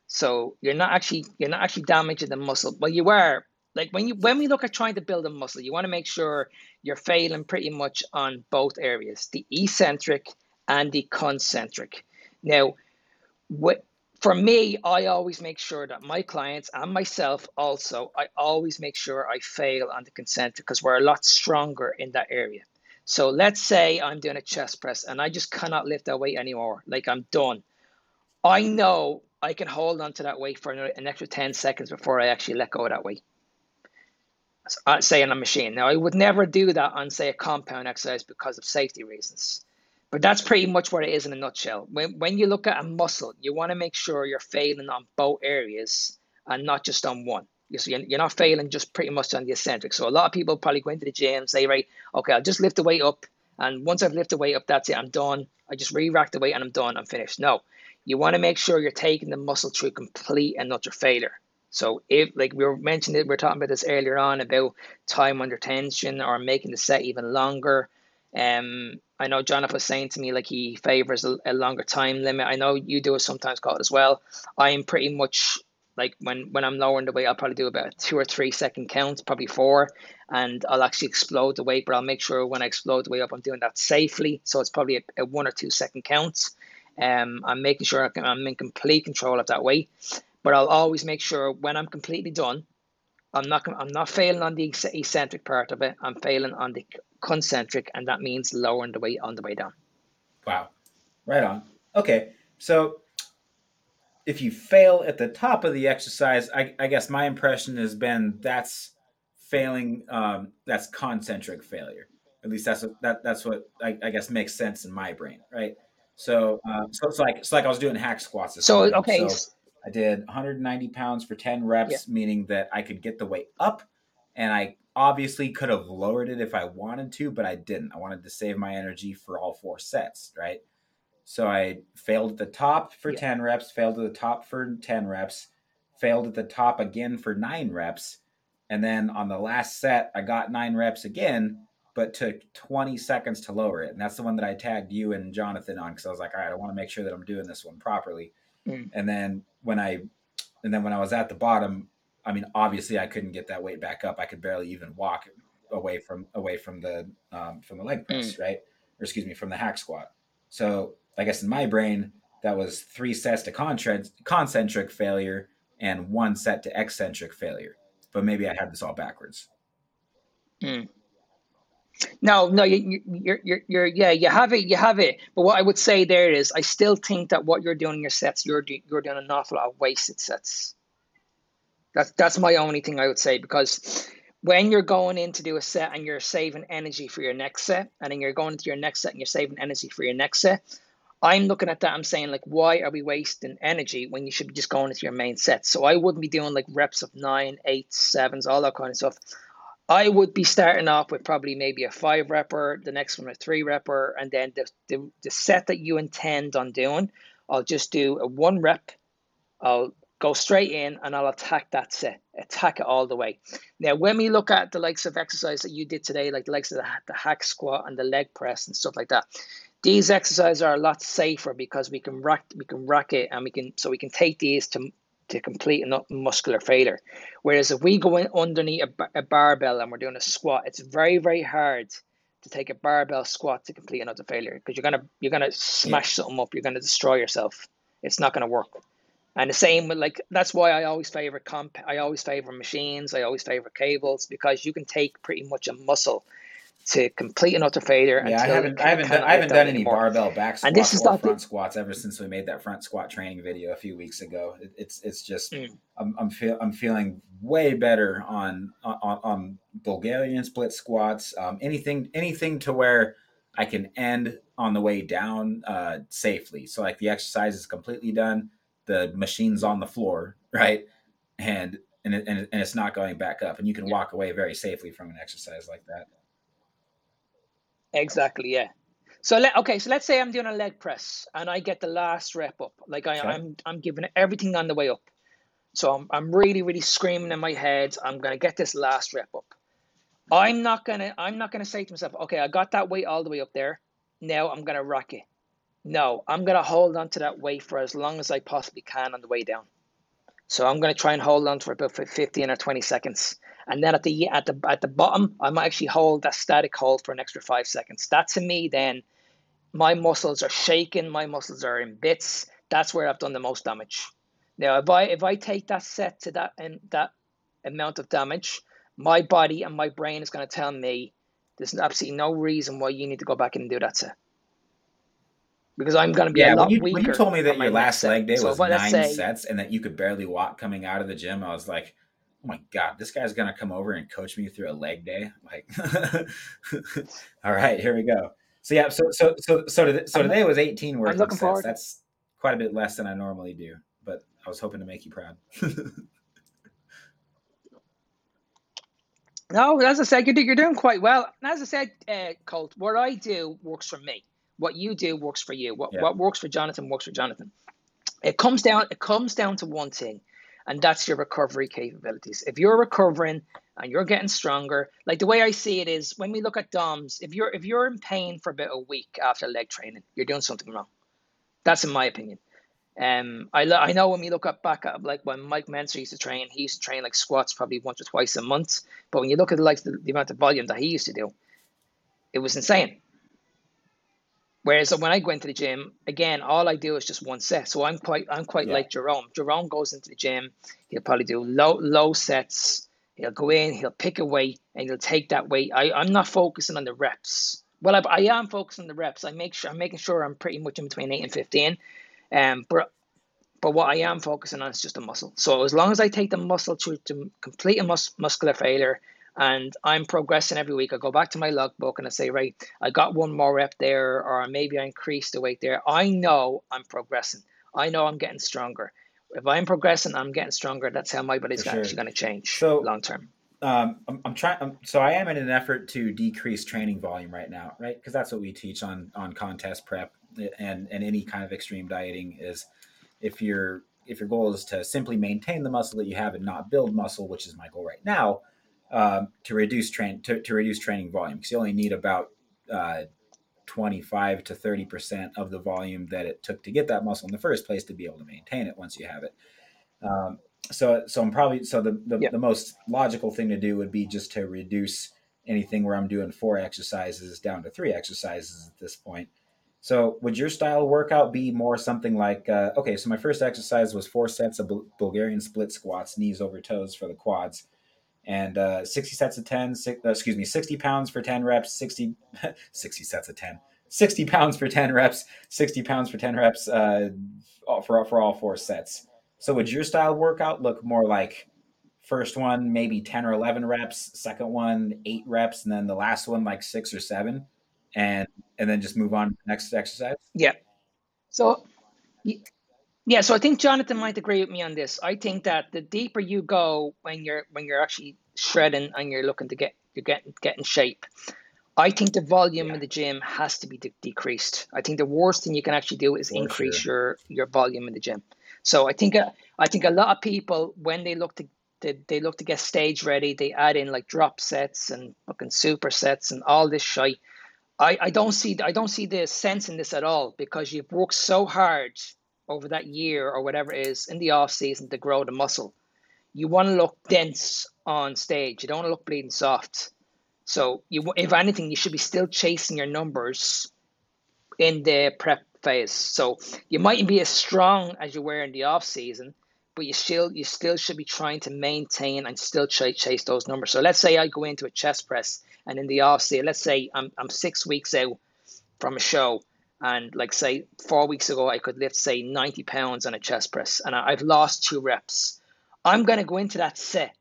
So you're not actually you're not actually damaging the muscle. Well, you are, like when you when we look at trying to build a muscle, you want to make sure you're failing pretty much on both areas, the eccentric and the concentric. Now, what for me, I always make sure that my clients and myself also, I always make sure I fail on the concentric because we're a lot stronger in that area. So let's say I'm doing a chest press and I just cannot lift that weight anymore. Like I'm done. I know I can hold on to that weight for an extra 10 seconds before I actually let go of that weight uh, say on a machine. Now, I would never do that on, say, a compound exercise because of safety reasons. But that's pretty much what it is in a nutshell. When, when you look at a muscle, you want to make sure you're failing on both areas and not just on one. So you're not failing just pretty much on the eccentric. So a lot of people probably go into the gym and say, right, okay, I'll just lift the weight up. And once I've lifted the weight up, that's it, I'm done. I just re-rack the weight and I'm done, I'm finished. No, you want to make sure you're taking the muscle through complete and utter failure. So if like we were mentioning, we are talking about this earlier on about time under tension or making the set even longer. Um, I know Jonathan was saying to me like he favors a, a longer time limit. I know you do it sometimes, it as well. I am pretty much like when when I'm lowering the weight, I'll probably do about two or three second counts, probably four, and I'll actually explode the weight. But I'll make sure when I explode the weight up, I'm doing that safely. So it's probably a, a one or two second counts. Um, I'm making sure I'm in complete control of that weight. But I'll always make sure when I'm completely done, I'm not I'm not failing on the eccentric part of it. I'm failing on the concentric, and that means lowering the weight on the way down. Wow, right on. Okay, so if you fail at the top of the exercise, I, I guess my impression has been that's failing. Um, that's concentric failure. At least that's what, that that's what I, I guess makes sense in my brain, right? So, uh, so it's like it's like I was doing hack squats. so okay. So, I did 190 pounds for 10 reps, yeah. meaning that I could get the weight up. And I obviously could have lowered it if I wanted to, but I didn't. I wanted to save my energy for all four sets, right? So I failed at the top for yeah. 10 reps, failed at the top for 10 reps, failed at the top again for nine reps. And then on the last set, I got nine reps again, but took 20 seconds to lower it. And that's the one that I tagged you and Jonathan on because I was like, all right, I want to make sure that I'm doing this one properly. Mm. And then when I and then when I was at the bottom, I mean, obviously I couldn't get that weight back up. I could barely even walk away from away from the um, from the leg press, mm. right? Or excuse me, from the hack squat. So I guess in my brain, that was three sets to concentric failure and one set to eccentric failure. But maybe I had this all backwards. Mm. No, no, you, you're, you're, you're, yeah, you have it, you have it. But what I would say there is, I still think that what you're doing in your sets, you're do, you're doing an awful lot of wasted sets. That's that's my only thing I would say because when you're going in to do a set and you're saving energy for your next set, and then you're going into your next set and you're saving energy for your next set, I'm looking at that. I'm saying like, why are we wasting energy when you should be just going into your main set? So I wouldn't be doing like reps of nine, eight, sevens, all that kind of stuff. I would be starting off with probably maybe a five repper, the next one a three repper, and then the, the, the set that you intend on doing, I'll just do a one rep. I'll go straight in and I'll attack that set, attack it all the way. Now, when we look at the likes of exercise that you did today, like the likes of the, the hack squat and the leg press and stuff like that, these exercises are a lot safer because we can rack we can rack it and we can so we can take these to to complete a muscular failure. Whereas if we go in underneath a, a barbell and we're doing a squat, it's very, very hard to take a barbell squat to complete another failure because you're gonna you're gonna smash yeah. something up, you're gonna destroy yourself. It's not gonna work. And the same with like that's why I always favor comp. I always favor machines. I always favor cables because you can take pretty much a muscle to complete an utter failure. Yeah, I haven't, I haven't done, I haven't done any barbell back squats and this is or front squats ever since we made that front squat training video a few weeks ago. It, it's it's just mm. I'm I'm, feel, I'm feeling way better on on, on Bulgarian split squats. Um, anything anything to where I can end on the way down uh, safely. So like the exercise is completely done, the machine's on the floor, right, and and, it, and, and it's not going back up, and you can yeah. walk away very safely from an exercise like that. Exactly. Yeah. So let okay. So let's say I'm doing a leg press and I get the last rep up. Like I, okay. I'm I'm giving it everything on the way up. So I'm I'm really really screaming in my head. I'm gonna get this last rep up. I'm not gonna I'm not gonna say to myself, okay, I got that weight all the way up there. Now I'm gonna rock it. No, I'm gonna hold on to that weight for as long as I possibly can on the way down. So I'm gonna try and hold on for about 15 or 20 seconds and then at the at the at the bottom, I might actually hold that static hold for an extra five seconds. That to me, then my muscles are shaking, my muscles are in bits. That's where I've done the most damage. Now, if I if I take that set to that and that amount of damage, my body and my brain is going to tell me there's absolutely no reason why you need to go back and do that set. Because I'm going to be yeah, a lot when you, weaker. When you told me that your last leg day was nine say, sets and that you could barely walk coming out of the gym, I was like, oh my god, this guy's gonna come over and coach me through a leg day. Like, all right, here we go. So yeah, so so so so today, so today was 18 working sets. Forward. That's quite a bit less than I normally do, but I was hoping to make you proud. no, as I said, you're, you're doing quite well. As I said, uh, Colt, what I do works for me. What you do works for you. What yeah. what works for Jonathan works for Jonathan. It comes down. It comes down to one thing and that's your recovery capabilities. If you're recovering and you're getting stronger, like the way I see it is when we look at DOMs, if you're if you're in pain for about a week after leg training, you're doing something wrong. That's in my opinion. Um, I, I know when we look at back at like when Mike Mentzer used to train, he used to train like squats probably once or twice a month. But when you look at like the, the amount of volume that he used to do, it was insane. Whereas when I go into the gym, again, all I do is just one set. So I'm quite I'm quite yeah. like Jerome. Jerome goes into the gym, he'll probably do low low sets. He'll go in, he'll pick a weight, and he'll take that weight. I, I'm not focusing on the reps. Well, I, I am focusing on the reps. I make sure I'm making sure I'm pretty much in between eight and fifteen. Um, but but what I am focusing on is just the muscle. So as long as I take the muscle to, to complete a mus- muscular failure and I'm progressing every week. I go back to my logbook and I say, right, I got one more rep there, or maybe I increased the weight there. I know I'm progressing. I know I'm getting stronger. If I'm progressing, I'm getting stronger. That's how my body's sure. actually going to change so, long term. Um, I'm, I'm trying. Um, so I am in an effort to decrease training volume right now, right? Because that's what we teach on on contest prep and and any kind of extreme dieting is if your if your goal is to simply maintain the muscle that you have and not build muscle, which is my goal right now, um, to reduce train to, to reduce training volume because you only need about uh, 25 to 30 percent of the volume that it took to get that muscle in the first place to be able to maintain it once you have it. Um, so so I'm probably so the the, the most logical thing to do would be just to reduce anything where I'm doing four exercises down to three exercises at this point. So would your style workout be more something like uh, okay, so my first exercise was four sets of Bulgarian split squats, knees over toes for the quads, and uh, 60 sets of 10, six, uh, excuse me, 60 pounds for 10 reps, 60, 60 sets of 10, 60 pounds for 10 reps, 60 pounds for 10 reps uh, for, for all four sets. So would your style workout look more like first one maybe 10 or 11 reps, second one eight reps, and then the last one like six or seven, and and then just move on to the next exercise? Yeah. So yeah, so I think Jonathan might agree with me on this. I think that the deeper you go when you're when you're actually shredding and you're looking to get you get get in shape, I think the volume yeah. in the gym has to be de- decreased. I think the worst thing you can actually do is For increase sure. your your volume in the gym. So I think uh, I think a lot of people when they look to they, they look to get stage ready, they add in like drop sets and fucking supersets and all this shit. I, I don't see I don't see the sense in this at all because you've worked so hard over that year or whatever it is in the off season to grow the muscle. You want to look dense on stage. You don't want to look bleeding soft. So you, if anything, you should be still chasing your numbers in the prep phase. So you mightn't be as strong as you were in the off season, but you still you still should be trying to maintain and still ch- chase those numbers. So let's say I go into a chest press and in the off season, let's say I'm I'm six weeks out from a show, and like say four weeks ago I could lift say 90 pounds on a chest press, and I've lost two reps. I'm gonna go into that set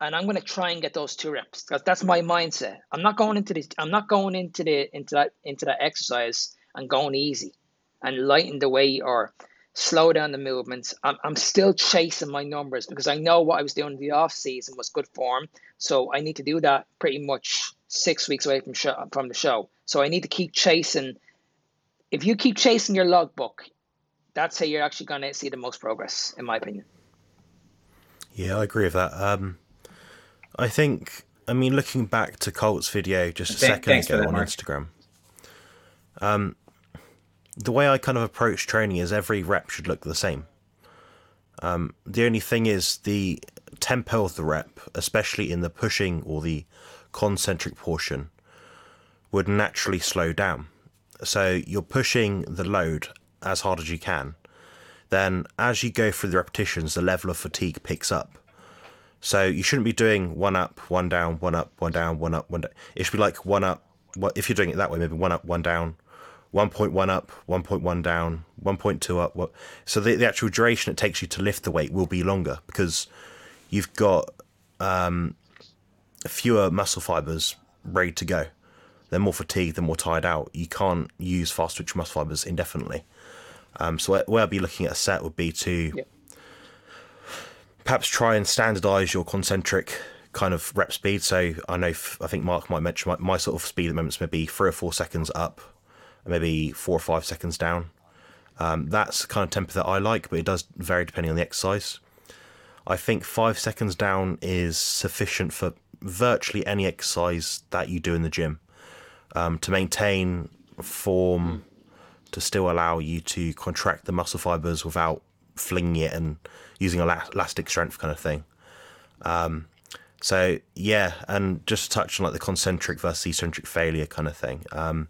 and I'm going to try and get those two reps because that's my mindset. I'm not going into this. I'm not going into the into that into that exercise and going easy and lighten the weight or slow down the movements. I'm, I'm still chasing my numbers because I know what I was doing in the off season was good form. So I need to do that pretty much six weeks away from show, from the show. So I need to keep chasing. If you keep chasing your logbook, that's how you're actually going to see the most progress, in my opinion. Yeah, I agree with that. Um, I think, I mean, looking back to Colt's video just a Th- second ago that, on Mark. Instagram, um, the way I kind of approach training is every rep should look the same. Um, the only thing is the tempo of the rep, especially in the pushing or the concentric portion, would naturally slow down. So you're pushing the load as hard as you can. Then, as you go through the repetitions, the level of fatigue picks up. So you shouldn't be doing one up, one down, one up, one down, one up, one down. It should be like one up. If you're doing it that way, maybe one up, one down, 1.1 up, 1.1 down, 1.2 up. So the, the actual duration it takes you to lift the weight will be longer because you've got um, fewer muscle fibers ready to go. They're more fatigued, they're more tired out. You can't use fast twitch muscle fibers indefinitely. Um, so where I'd be looking at a set would be to yep. perhaps try and standardize your concentric kind of rep speed. So I know I think Mark might mention my, my sort of speed at the moment is maybe three or four seconds up maybe four or five seconds down. Um, that's the kind of tempo that I like, but it does vary depending on the exercise. I think five seconds down is sufficient for virtually any exercise that you do in the gym um, to maintain form, to still allow you to contract the muscle fibers without flinging it and using elastic strength kind of thing. Um, so yeah, and just to touch on like the concentric versus eccentric failure kind of thing. Um,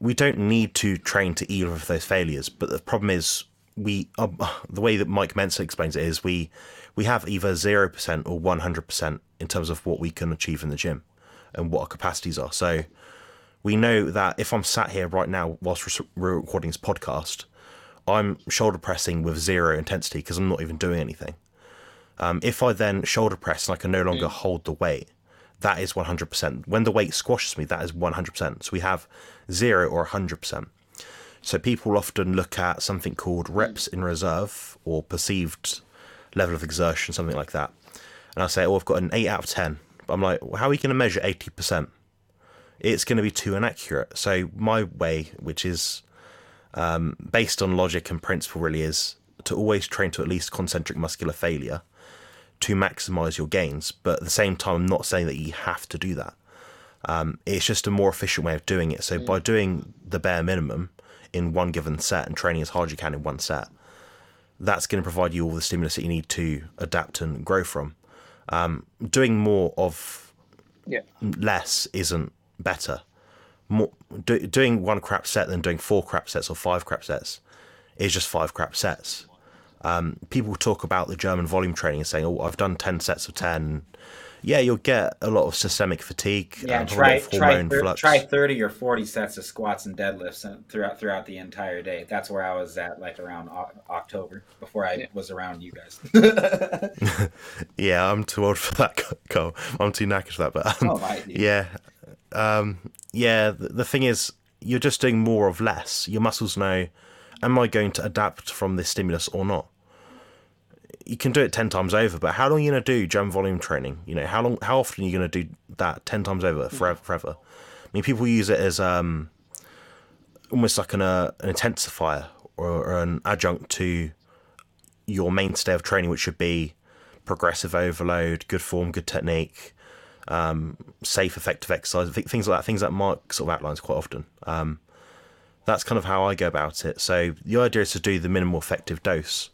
we don't need to train to either of those failures. But the problem is, we uh, the way that Mike Mentzer explains it is we we have either zero percent or one hundred percent in terms of what we can achieve in the gym and what our capacities are. So we know that if I'm sat here right now whilst we're recording this podcast, I'm shoulder pressing with zero intensity because I'm not even doing anything. Um, if I then shoulder press and I can no longer mm. hold the weight, that is 100%. When the weight squashes me, that is 100%. So we have zero or 100%. So people often look at something called reps in reserve or perceived level of exertion, something like that. And I say, oh, I've got an 8 out of 10. But I'm like, well, how are we going to measure 80%? It's going to be too inaccurate. So my way, which is um, based on logic and principle, really is to always train to at least concentric muscular failure to maximize your gains. But at the same time, I'm not saying that you have to do that. Um, it's just a more efficient way of doing it. So mm. by doing the bare minimum in one given set and training as hard as you can in one set, that's going to provide you all the stimulus that you need to adapt and grow from. Um, doing more of yeah. less isn't better. More, do, doing one crap set than doing four crap sets or five crap sets is just five crap sets. Um, people talk about the German volume training and saying, "Oh, I've done ten sets of ten yeah, you'll get a lot of systemic fatigue. Yeah, try try, thir- try thirty or forty sets of squats and deadlifts throughout throughout the entire day. That's where I was at, like around o- October, before I yeah. was around you guys. yeah, I'm too old for that, Colt. I'm too knackered for that. But um, oh, yeah, um, yeah. The, the thing is, you're just doing more of less. Your muscles know, am I going to adapt from this stimulus or not? you can do it 10 times over, but how long are you going to do German volume training? You know, how long, how often are you going to do that 10 times over forever, forever? I mean, people use it as um, almost like an, uh, an intensifier or, or, an adjunct to your mainstay of training, which should be progressive overload, good form, good technique, um, safe, effective exercise, things like that, things that Mark sort of outlines quite often. Um, that's kind of how I go about it. So the idea is to do the minimal effective dose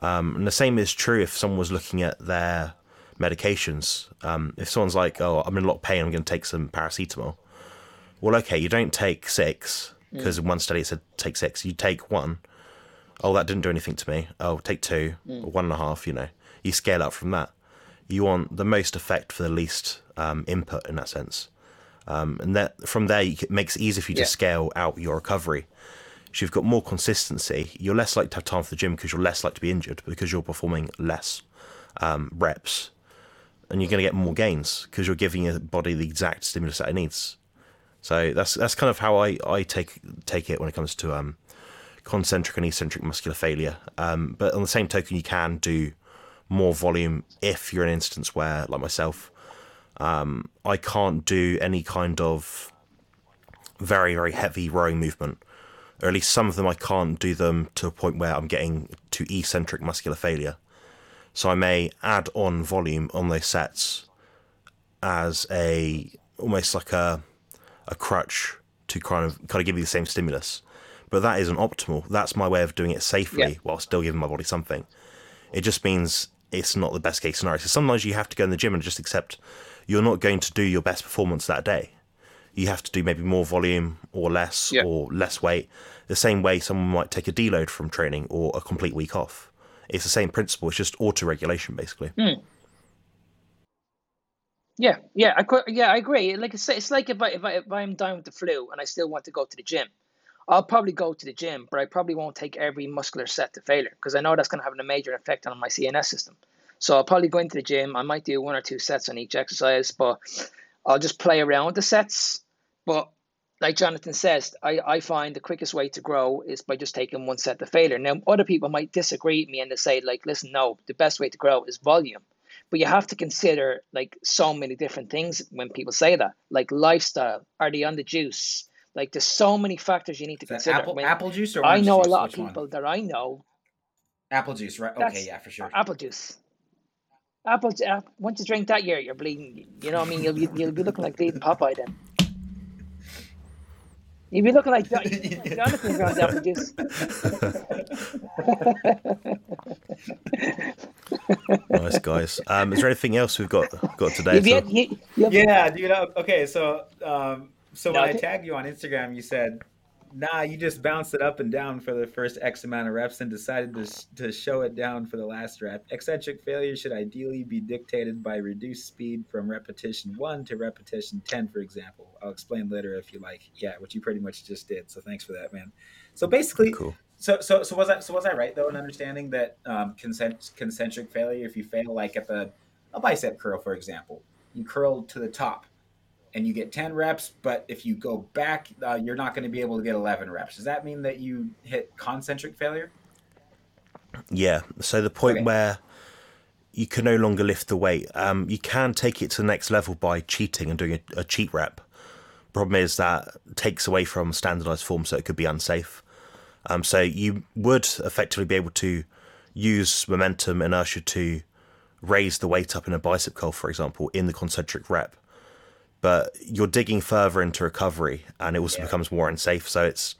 um, and the same is true if someone was looking at their medications. Um, if someone's like, "Oh, I'm in a lot of pain, I'm going to take some paracetamol," well, okay, you don't take six because mm. in one study it said take six. You take one. Oh, that didn't do anything to me. Oh, take two mm. or one and a half. You know, you scale up from that. You want the most effect for the least um, input in that sense, um, and that from there it makes it easier for you yeah. to scale out your recovery So you've got more consistency, you're less likely to have time for the gym because you're less likely to be injured because you're performing less um, reps, and you're going to get more gains because you're giving your body the exact stimulus that it needs. So that's that's kind of how I, I take take it when it comes to um, concentric and eccentric muscular failure. Um, but on the same token, you can do more volume if you're an instance where, like myself, um, I can't do any kind of very very heavy rowing movement or at least some of them I can't do them to a point where I'm getting to eccentric muscular failure. So I may add on volume on those sets as a almost like a a crutch to kind of kind of give you the same stimulus. But that isn't optimal. That's my way of doing it safely yeah. while still giving my body something. It just means it's not the best case scenario. So sometimes you have to go in the gym and just accept you're not going to do your best performance that day you have to do maybe more volume or less yeah. or less weight. The same way someone might take a deload from training or a complete week off. It's the same principle. It's just auto regulation, basically. Mm. Yeah, yeah, I yeah, I agree. Like I it's, it's like if I, if I if I'm down with the flu and I still want to go to the gym, I'll probably go to the gym, but I probably won't take every muscular set to failure because I know that's going to have a major effect on my CNS system. So I'll probably go into the gym. I might do one or two sets on each exercise, but I'll just play around with the sets but like Jonathan says, I, I find the quickest way to grow is by just taking one set to failure. Now, other people might disagree with me and they say, like, listen, no, the best way to grow is volume. But you have to consider like so many different things when people say that, like lifestyle, are they on the juice? Like there's so many factors you need to consider. Apple, when, apple juice or I know juice? a lot Which of people one? that I know. Apple juice, right? Okay, yeah, for sure. Apple juice. Apple, uh, once you drink that, you're you're bleeding. You know, what I mean, you'll you'll be looking like bleeding Popeye then. You'd be looking like Jonathan around apple juice. nice guys. Um, is there anything else we've got got today? So? You, you, yeah, dude. Okay, so um, so when I tagged you on Instagram, you said nah, you just bounced it up and down for the first X amount of reps and decided to, to show it down for the last rep. Eccentric failure should ideally be dictated by reduced speed from repetition one to repetition 10, for example. I'll explain later if you like. Yeah, which you pretty much just did. So thanks for that, man. So basically, cool. So, so, so was I, so was I right though in understanding that um, concentric failure, if you fail like at the a bicep curl, for example, you curl to the top and you get 10 reps, but if you go back, uh, you're not going to be able to get 11 reps. Does that mean that you hit concentric failure? Yeah. So the point okay. where you can no longer lift the weight, um, you can take it to the next level by cheating and doing a, a cheat rep. Problem is that takes away from standardized form, so it could be unsafe. Um, so you would effectively be able to use momentum inertia to raise the weight up in a bicep curl, for example, in the concentric rep. But you're digging further into recovery, and it also Yeah. becomes more unsafe. So it's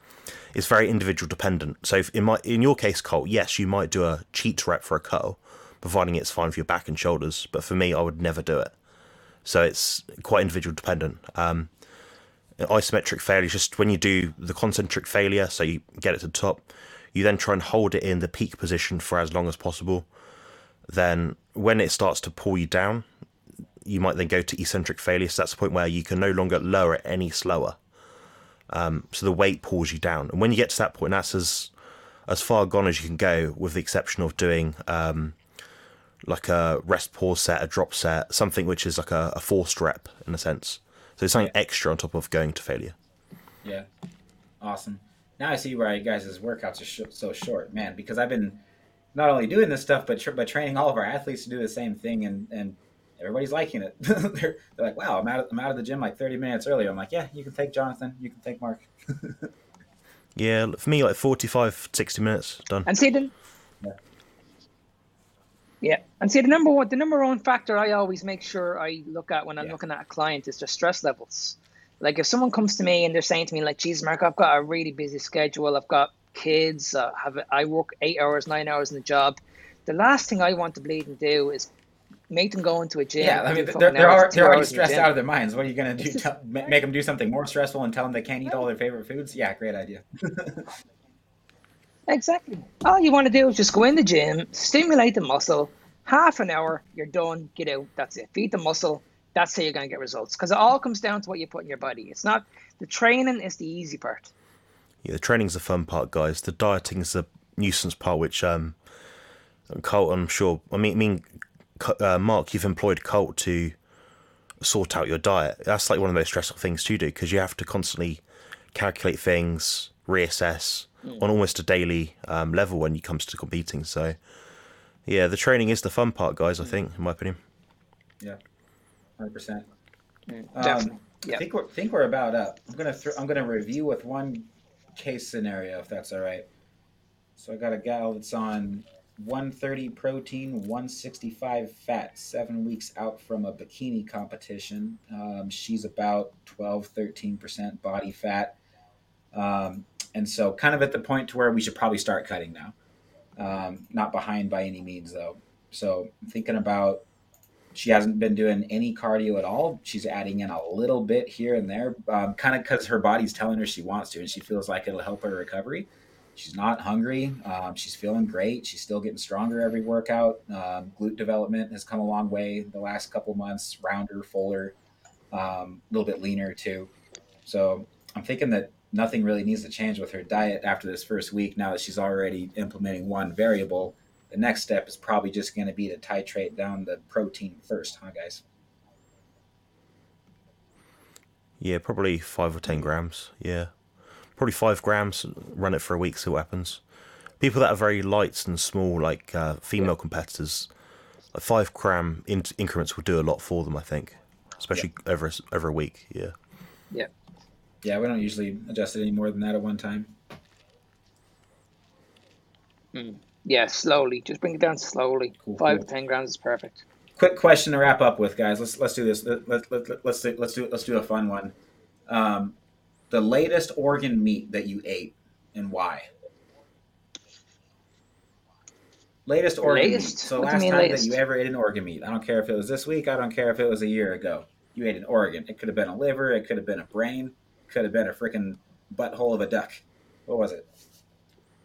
it's very individual dependent. So if in my in your case, Colt, yes, you might do a cheat rep for a curl, providing it's fine for your back and shoulders. But for me, I would never do it. So it's quite individual dependent. Um, isometric failure is just when you do the concentric failure, so you get it to the top, you then try and hold it in the peak position for as long as possible. Then when it starts to pull you down, you might then go to eccentric failure. So that's the point where you can no longer lower it any slower. Um, so the weight pulls you down, and when you get to that point, that's as as far gone as you can go, with the exception of doing um, like a rest pause set, a drop set, something which is like a, a forced rep in a sense. So it's something extra on top of going to failure. Yeah, awesome. Now I see why you guys' workouts are sh- so short, man. Because I've been not only doing this stuff, but tr- but training all of our athletes to do the same thing, and and everybody's liking it. they're, they're like, wow, I'm out of, I'm out of the gym like 30 minutes earlier. I'm like, yeah, you can take Jonathan, you can take Mark. Yeah, for me, like 45, 60 minutes, done. And see the Yeah. yeah, and see the number one, the number one factor I always make sure I look at when I'm Yeah. looking at a client is their stress levels. Like if someone comes to me and they're saying to me like, "Geez, Mark, I've got a really busy schedule. I've got kids. Uh, have I work eight hours, nine hours in the job." The last thing I want to bleed and do is make them go into a gym. Yeah, I mean, they're, they're, hours- already, they're already hours in the stressed out of their minds. What are you going to do? Tell, ma- make them do something more stressful and tell them they can't eat all their favorite foods? Yeah, great idea. Exactly. All you want to do is just go in the gym, stimulate the muscle, half an hour, you're done, get out. That's it. Feed the muscle. That's how you're going to get results. Because it all comes down to what you put in your body. It's not the training is the easy part. Yeah, the training's the fun part, guys. The dieting's the nuisance part, which um, Colt, I'm sure. I mean, I mean, Co- uh, Mark, you've employed Colt to sort out your diet. That's like one of the most stressful things to do because you have to constantly calculate things, reassess on almost a daily um, level when it comes to competing. So, yeah, the training is the fun part, guys. I think, in my opinion. Yeah, 100%. Definitely. Um, I think we're think we're about up. I'm gonna th- I'm gonna review with one case scenario if that's all right. So I got a gal that's on 130 protein, 165 fat, seven weeks out from a bikini competition. Um, she's about 12, 13 percent body fat, um, and so kind of at the point to where we should probably start cutting now. Um, not behind by any means though. So I'm thinking about she hasn't been doing any cardio at all. She's adding in a little bit here and there, um, kind of because her body's telling her she wants to, and she feels like it'll help her recovery. She's not hungry. Um, she's feeling great. She's still getting stronger every workout. Um, glute development has come a long way the last couple months. Rounder, fuller, um, a little bit leaner too. So I'm thinking that nothing really needs to change with her diet after this first week. Now that she's already implementing one variable, the next step is probably just going to be to titrate down the protein first, huh, guys? Yeah, probably five or ten grams. Yeah, probably five grams. Run it for a week, see what happens. People that are very light and small, like uh, female competitors, like five gram in- increments will do a lot for them. I think, especially over a s- over a week. Yeah. Yeah. Yeah, we don't usually adjust it any more than that at one time. Yeah, slowly. Just bring it down slowly. Cool, Five cool. to ten grams is perfect. Quick question to wrap up with, guys. Let's let's do this. Let, let, let, let's do, let's do let's do a fun one. Um, the latest organ meat that you ate and why? Latest organ Latest? meat. So What last time latest? that you ever ate an organ meat. I don't care if it was this week. I don't care if it was a year ago. You ate an organ. It could have been a liver. It could have been a brain. It could have been a freaking butthole of a duck. What was it?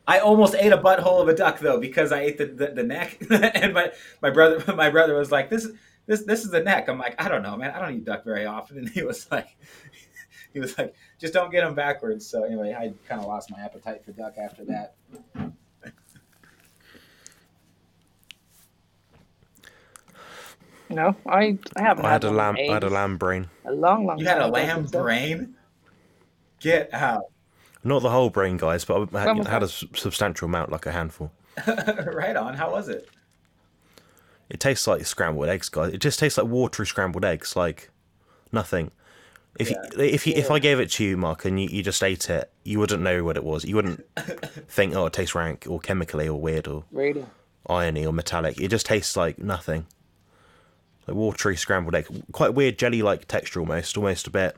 I almost ate a butthole of a duck though because I ate the, the, the neck, and my, my brother my brother was like, "This this this is the neck." I'm like, "I don't know, man. I don't eat duck very often." And he was like, he was like, "Just don't get them backwards." So anyway, I kind of lost my appetite for duck after that. No, I I haven't I had a one in lamb. I had a lamb brain. A long, long. You had a lamb brain? Get out! Not the whole brain, guys, but I had, was had a substantial amount, like a handful. right on. How was it? It tastes like scrambled eggs, guys. It just tastes like watery scrambled eggs, like nothing. If you, if you, if I gave it to you, Mark, and you, you just ate it, you wouldn't know what it was. You wouldn't think, oh, it tastes rank or chemically or weird or Really? irony or metallic. It just tastes like nothing. like watery scrambled egg, quite weird jelly-like texture almost, almost a bit,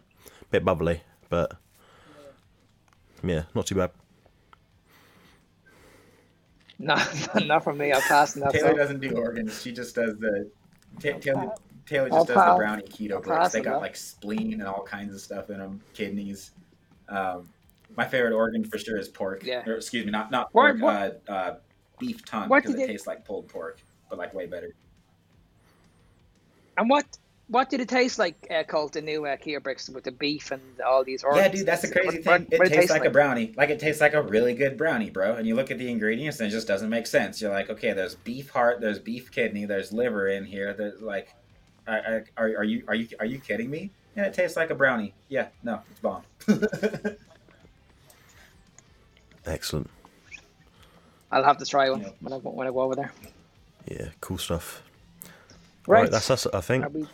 bit bubbly, but yeah, not too bad. No, not from me. I'll pass on that. Taylor doesn't do organs. She just does the. Ta- Taylor, Taylor I'll just does pass- the brownie keto I'll bricks. They got that. like spleen and all kinds of stuff in them, kidneys. Um, my favorite organ for sure is pork. Yeah. Or, excuse me, not not What- pork. Uh, uh, beef tongue What because did it they- tastes like pulled pork, but like way better. And what what did it taste like, uh, Colt, the new uh, Kia bricks with the beef and all these organs? Yeah, dude, that's the crazy What- what- thing. It what tastes like, a brownie. Like it tastes like a really good brownie, bro. And you look at the ingredients, and it just doesn't make sense. You're like, okay, there's beef heart, there's beef kidney, there's liver in here. There's like, are, are, are you are you are you kidding me? And it tastes like a brownie. Yeah, no, it's bomb. Excellent. I'll have to try one Yeah. when I go- when I go over there. Yeah, cool stuff. Right. Right, that's us, I think. We-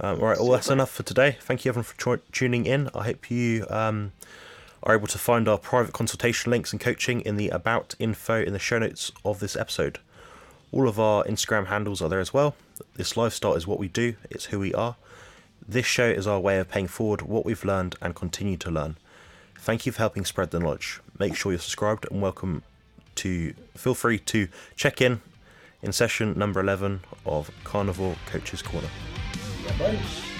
Um, all right, well, that's enough for today. Thank you, everyone, for tr- tuning in. I hope you um, are able to find our private consultation links and coaching in the About info in the show notes of this episode. All of our Instagram handles are there as well. This lifestyle is what we do, it's who we are. This show is our way of paying forward what we've learned and continue to learn. Thank you for helping spread the knowledge. Make sure you're subscribed and welcome to feel free to check in in session number 11 of Carnivore Coaches Corner. yeah.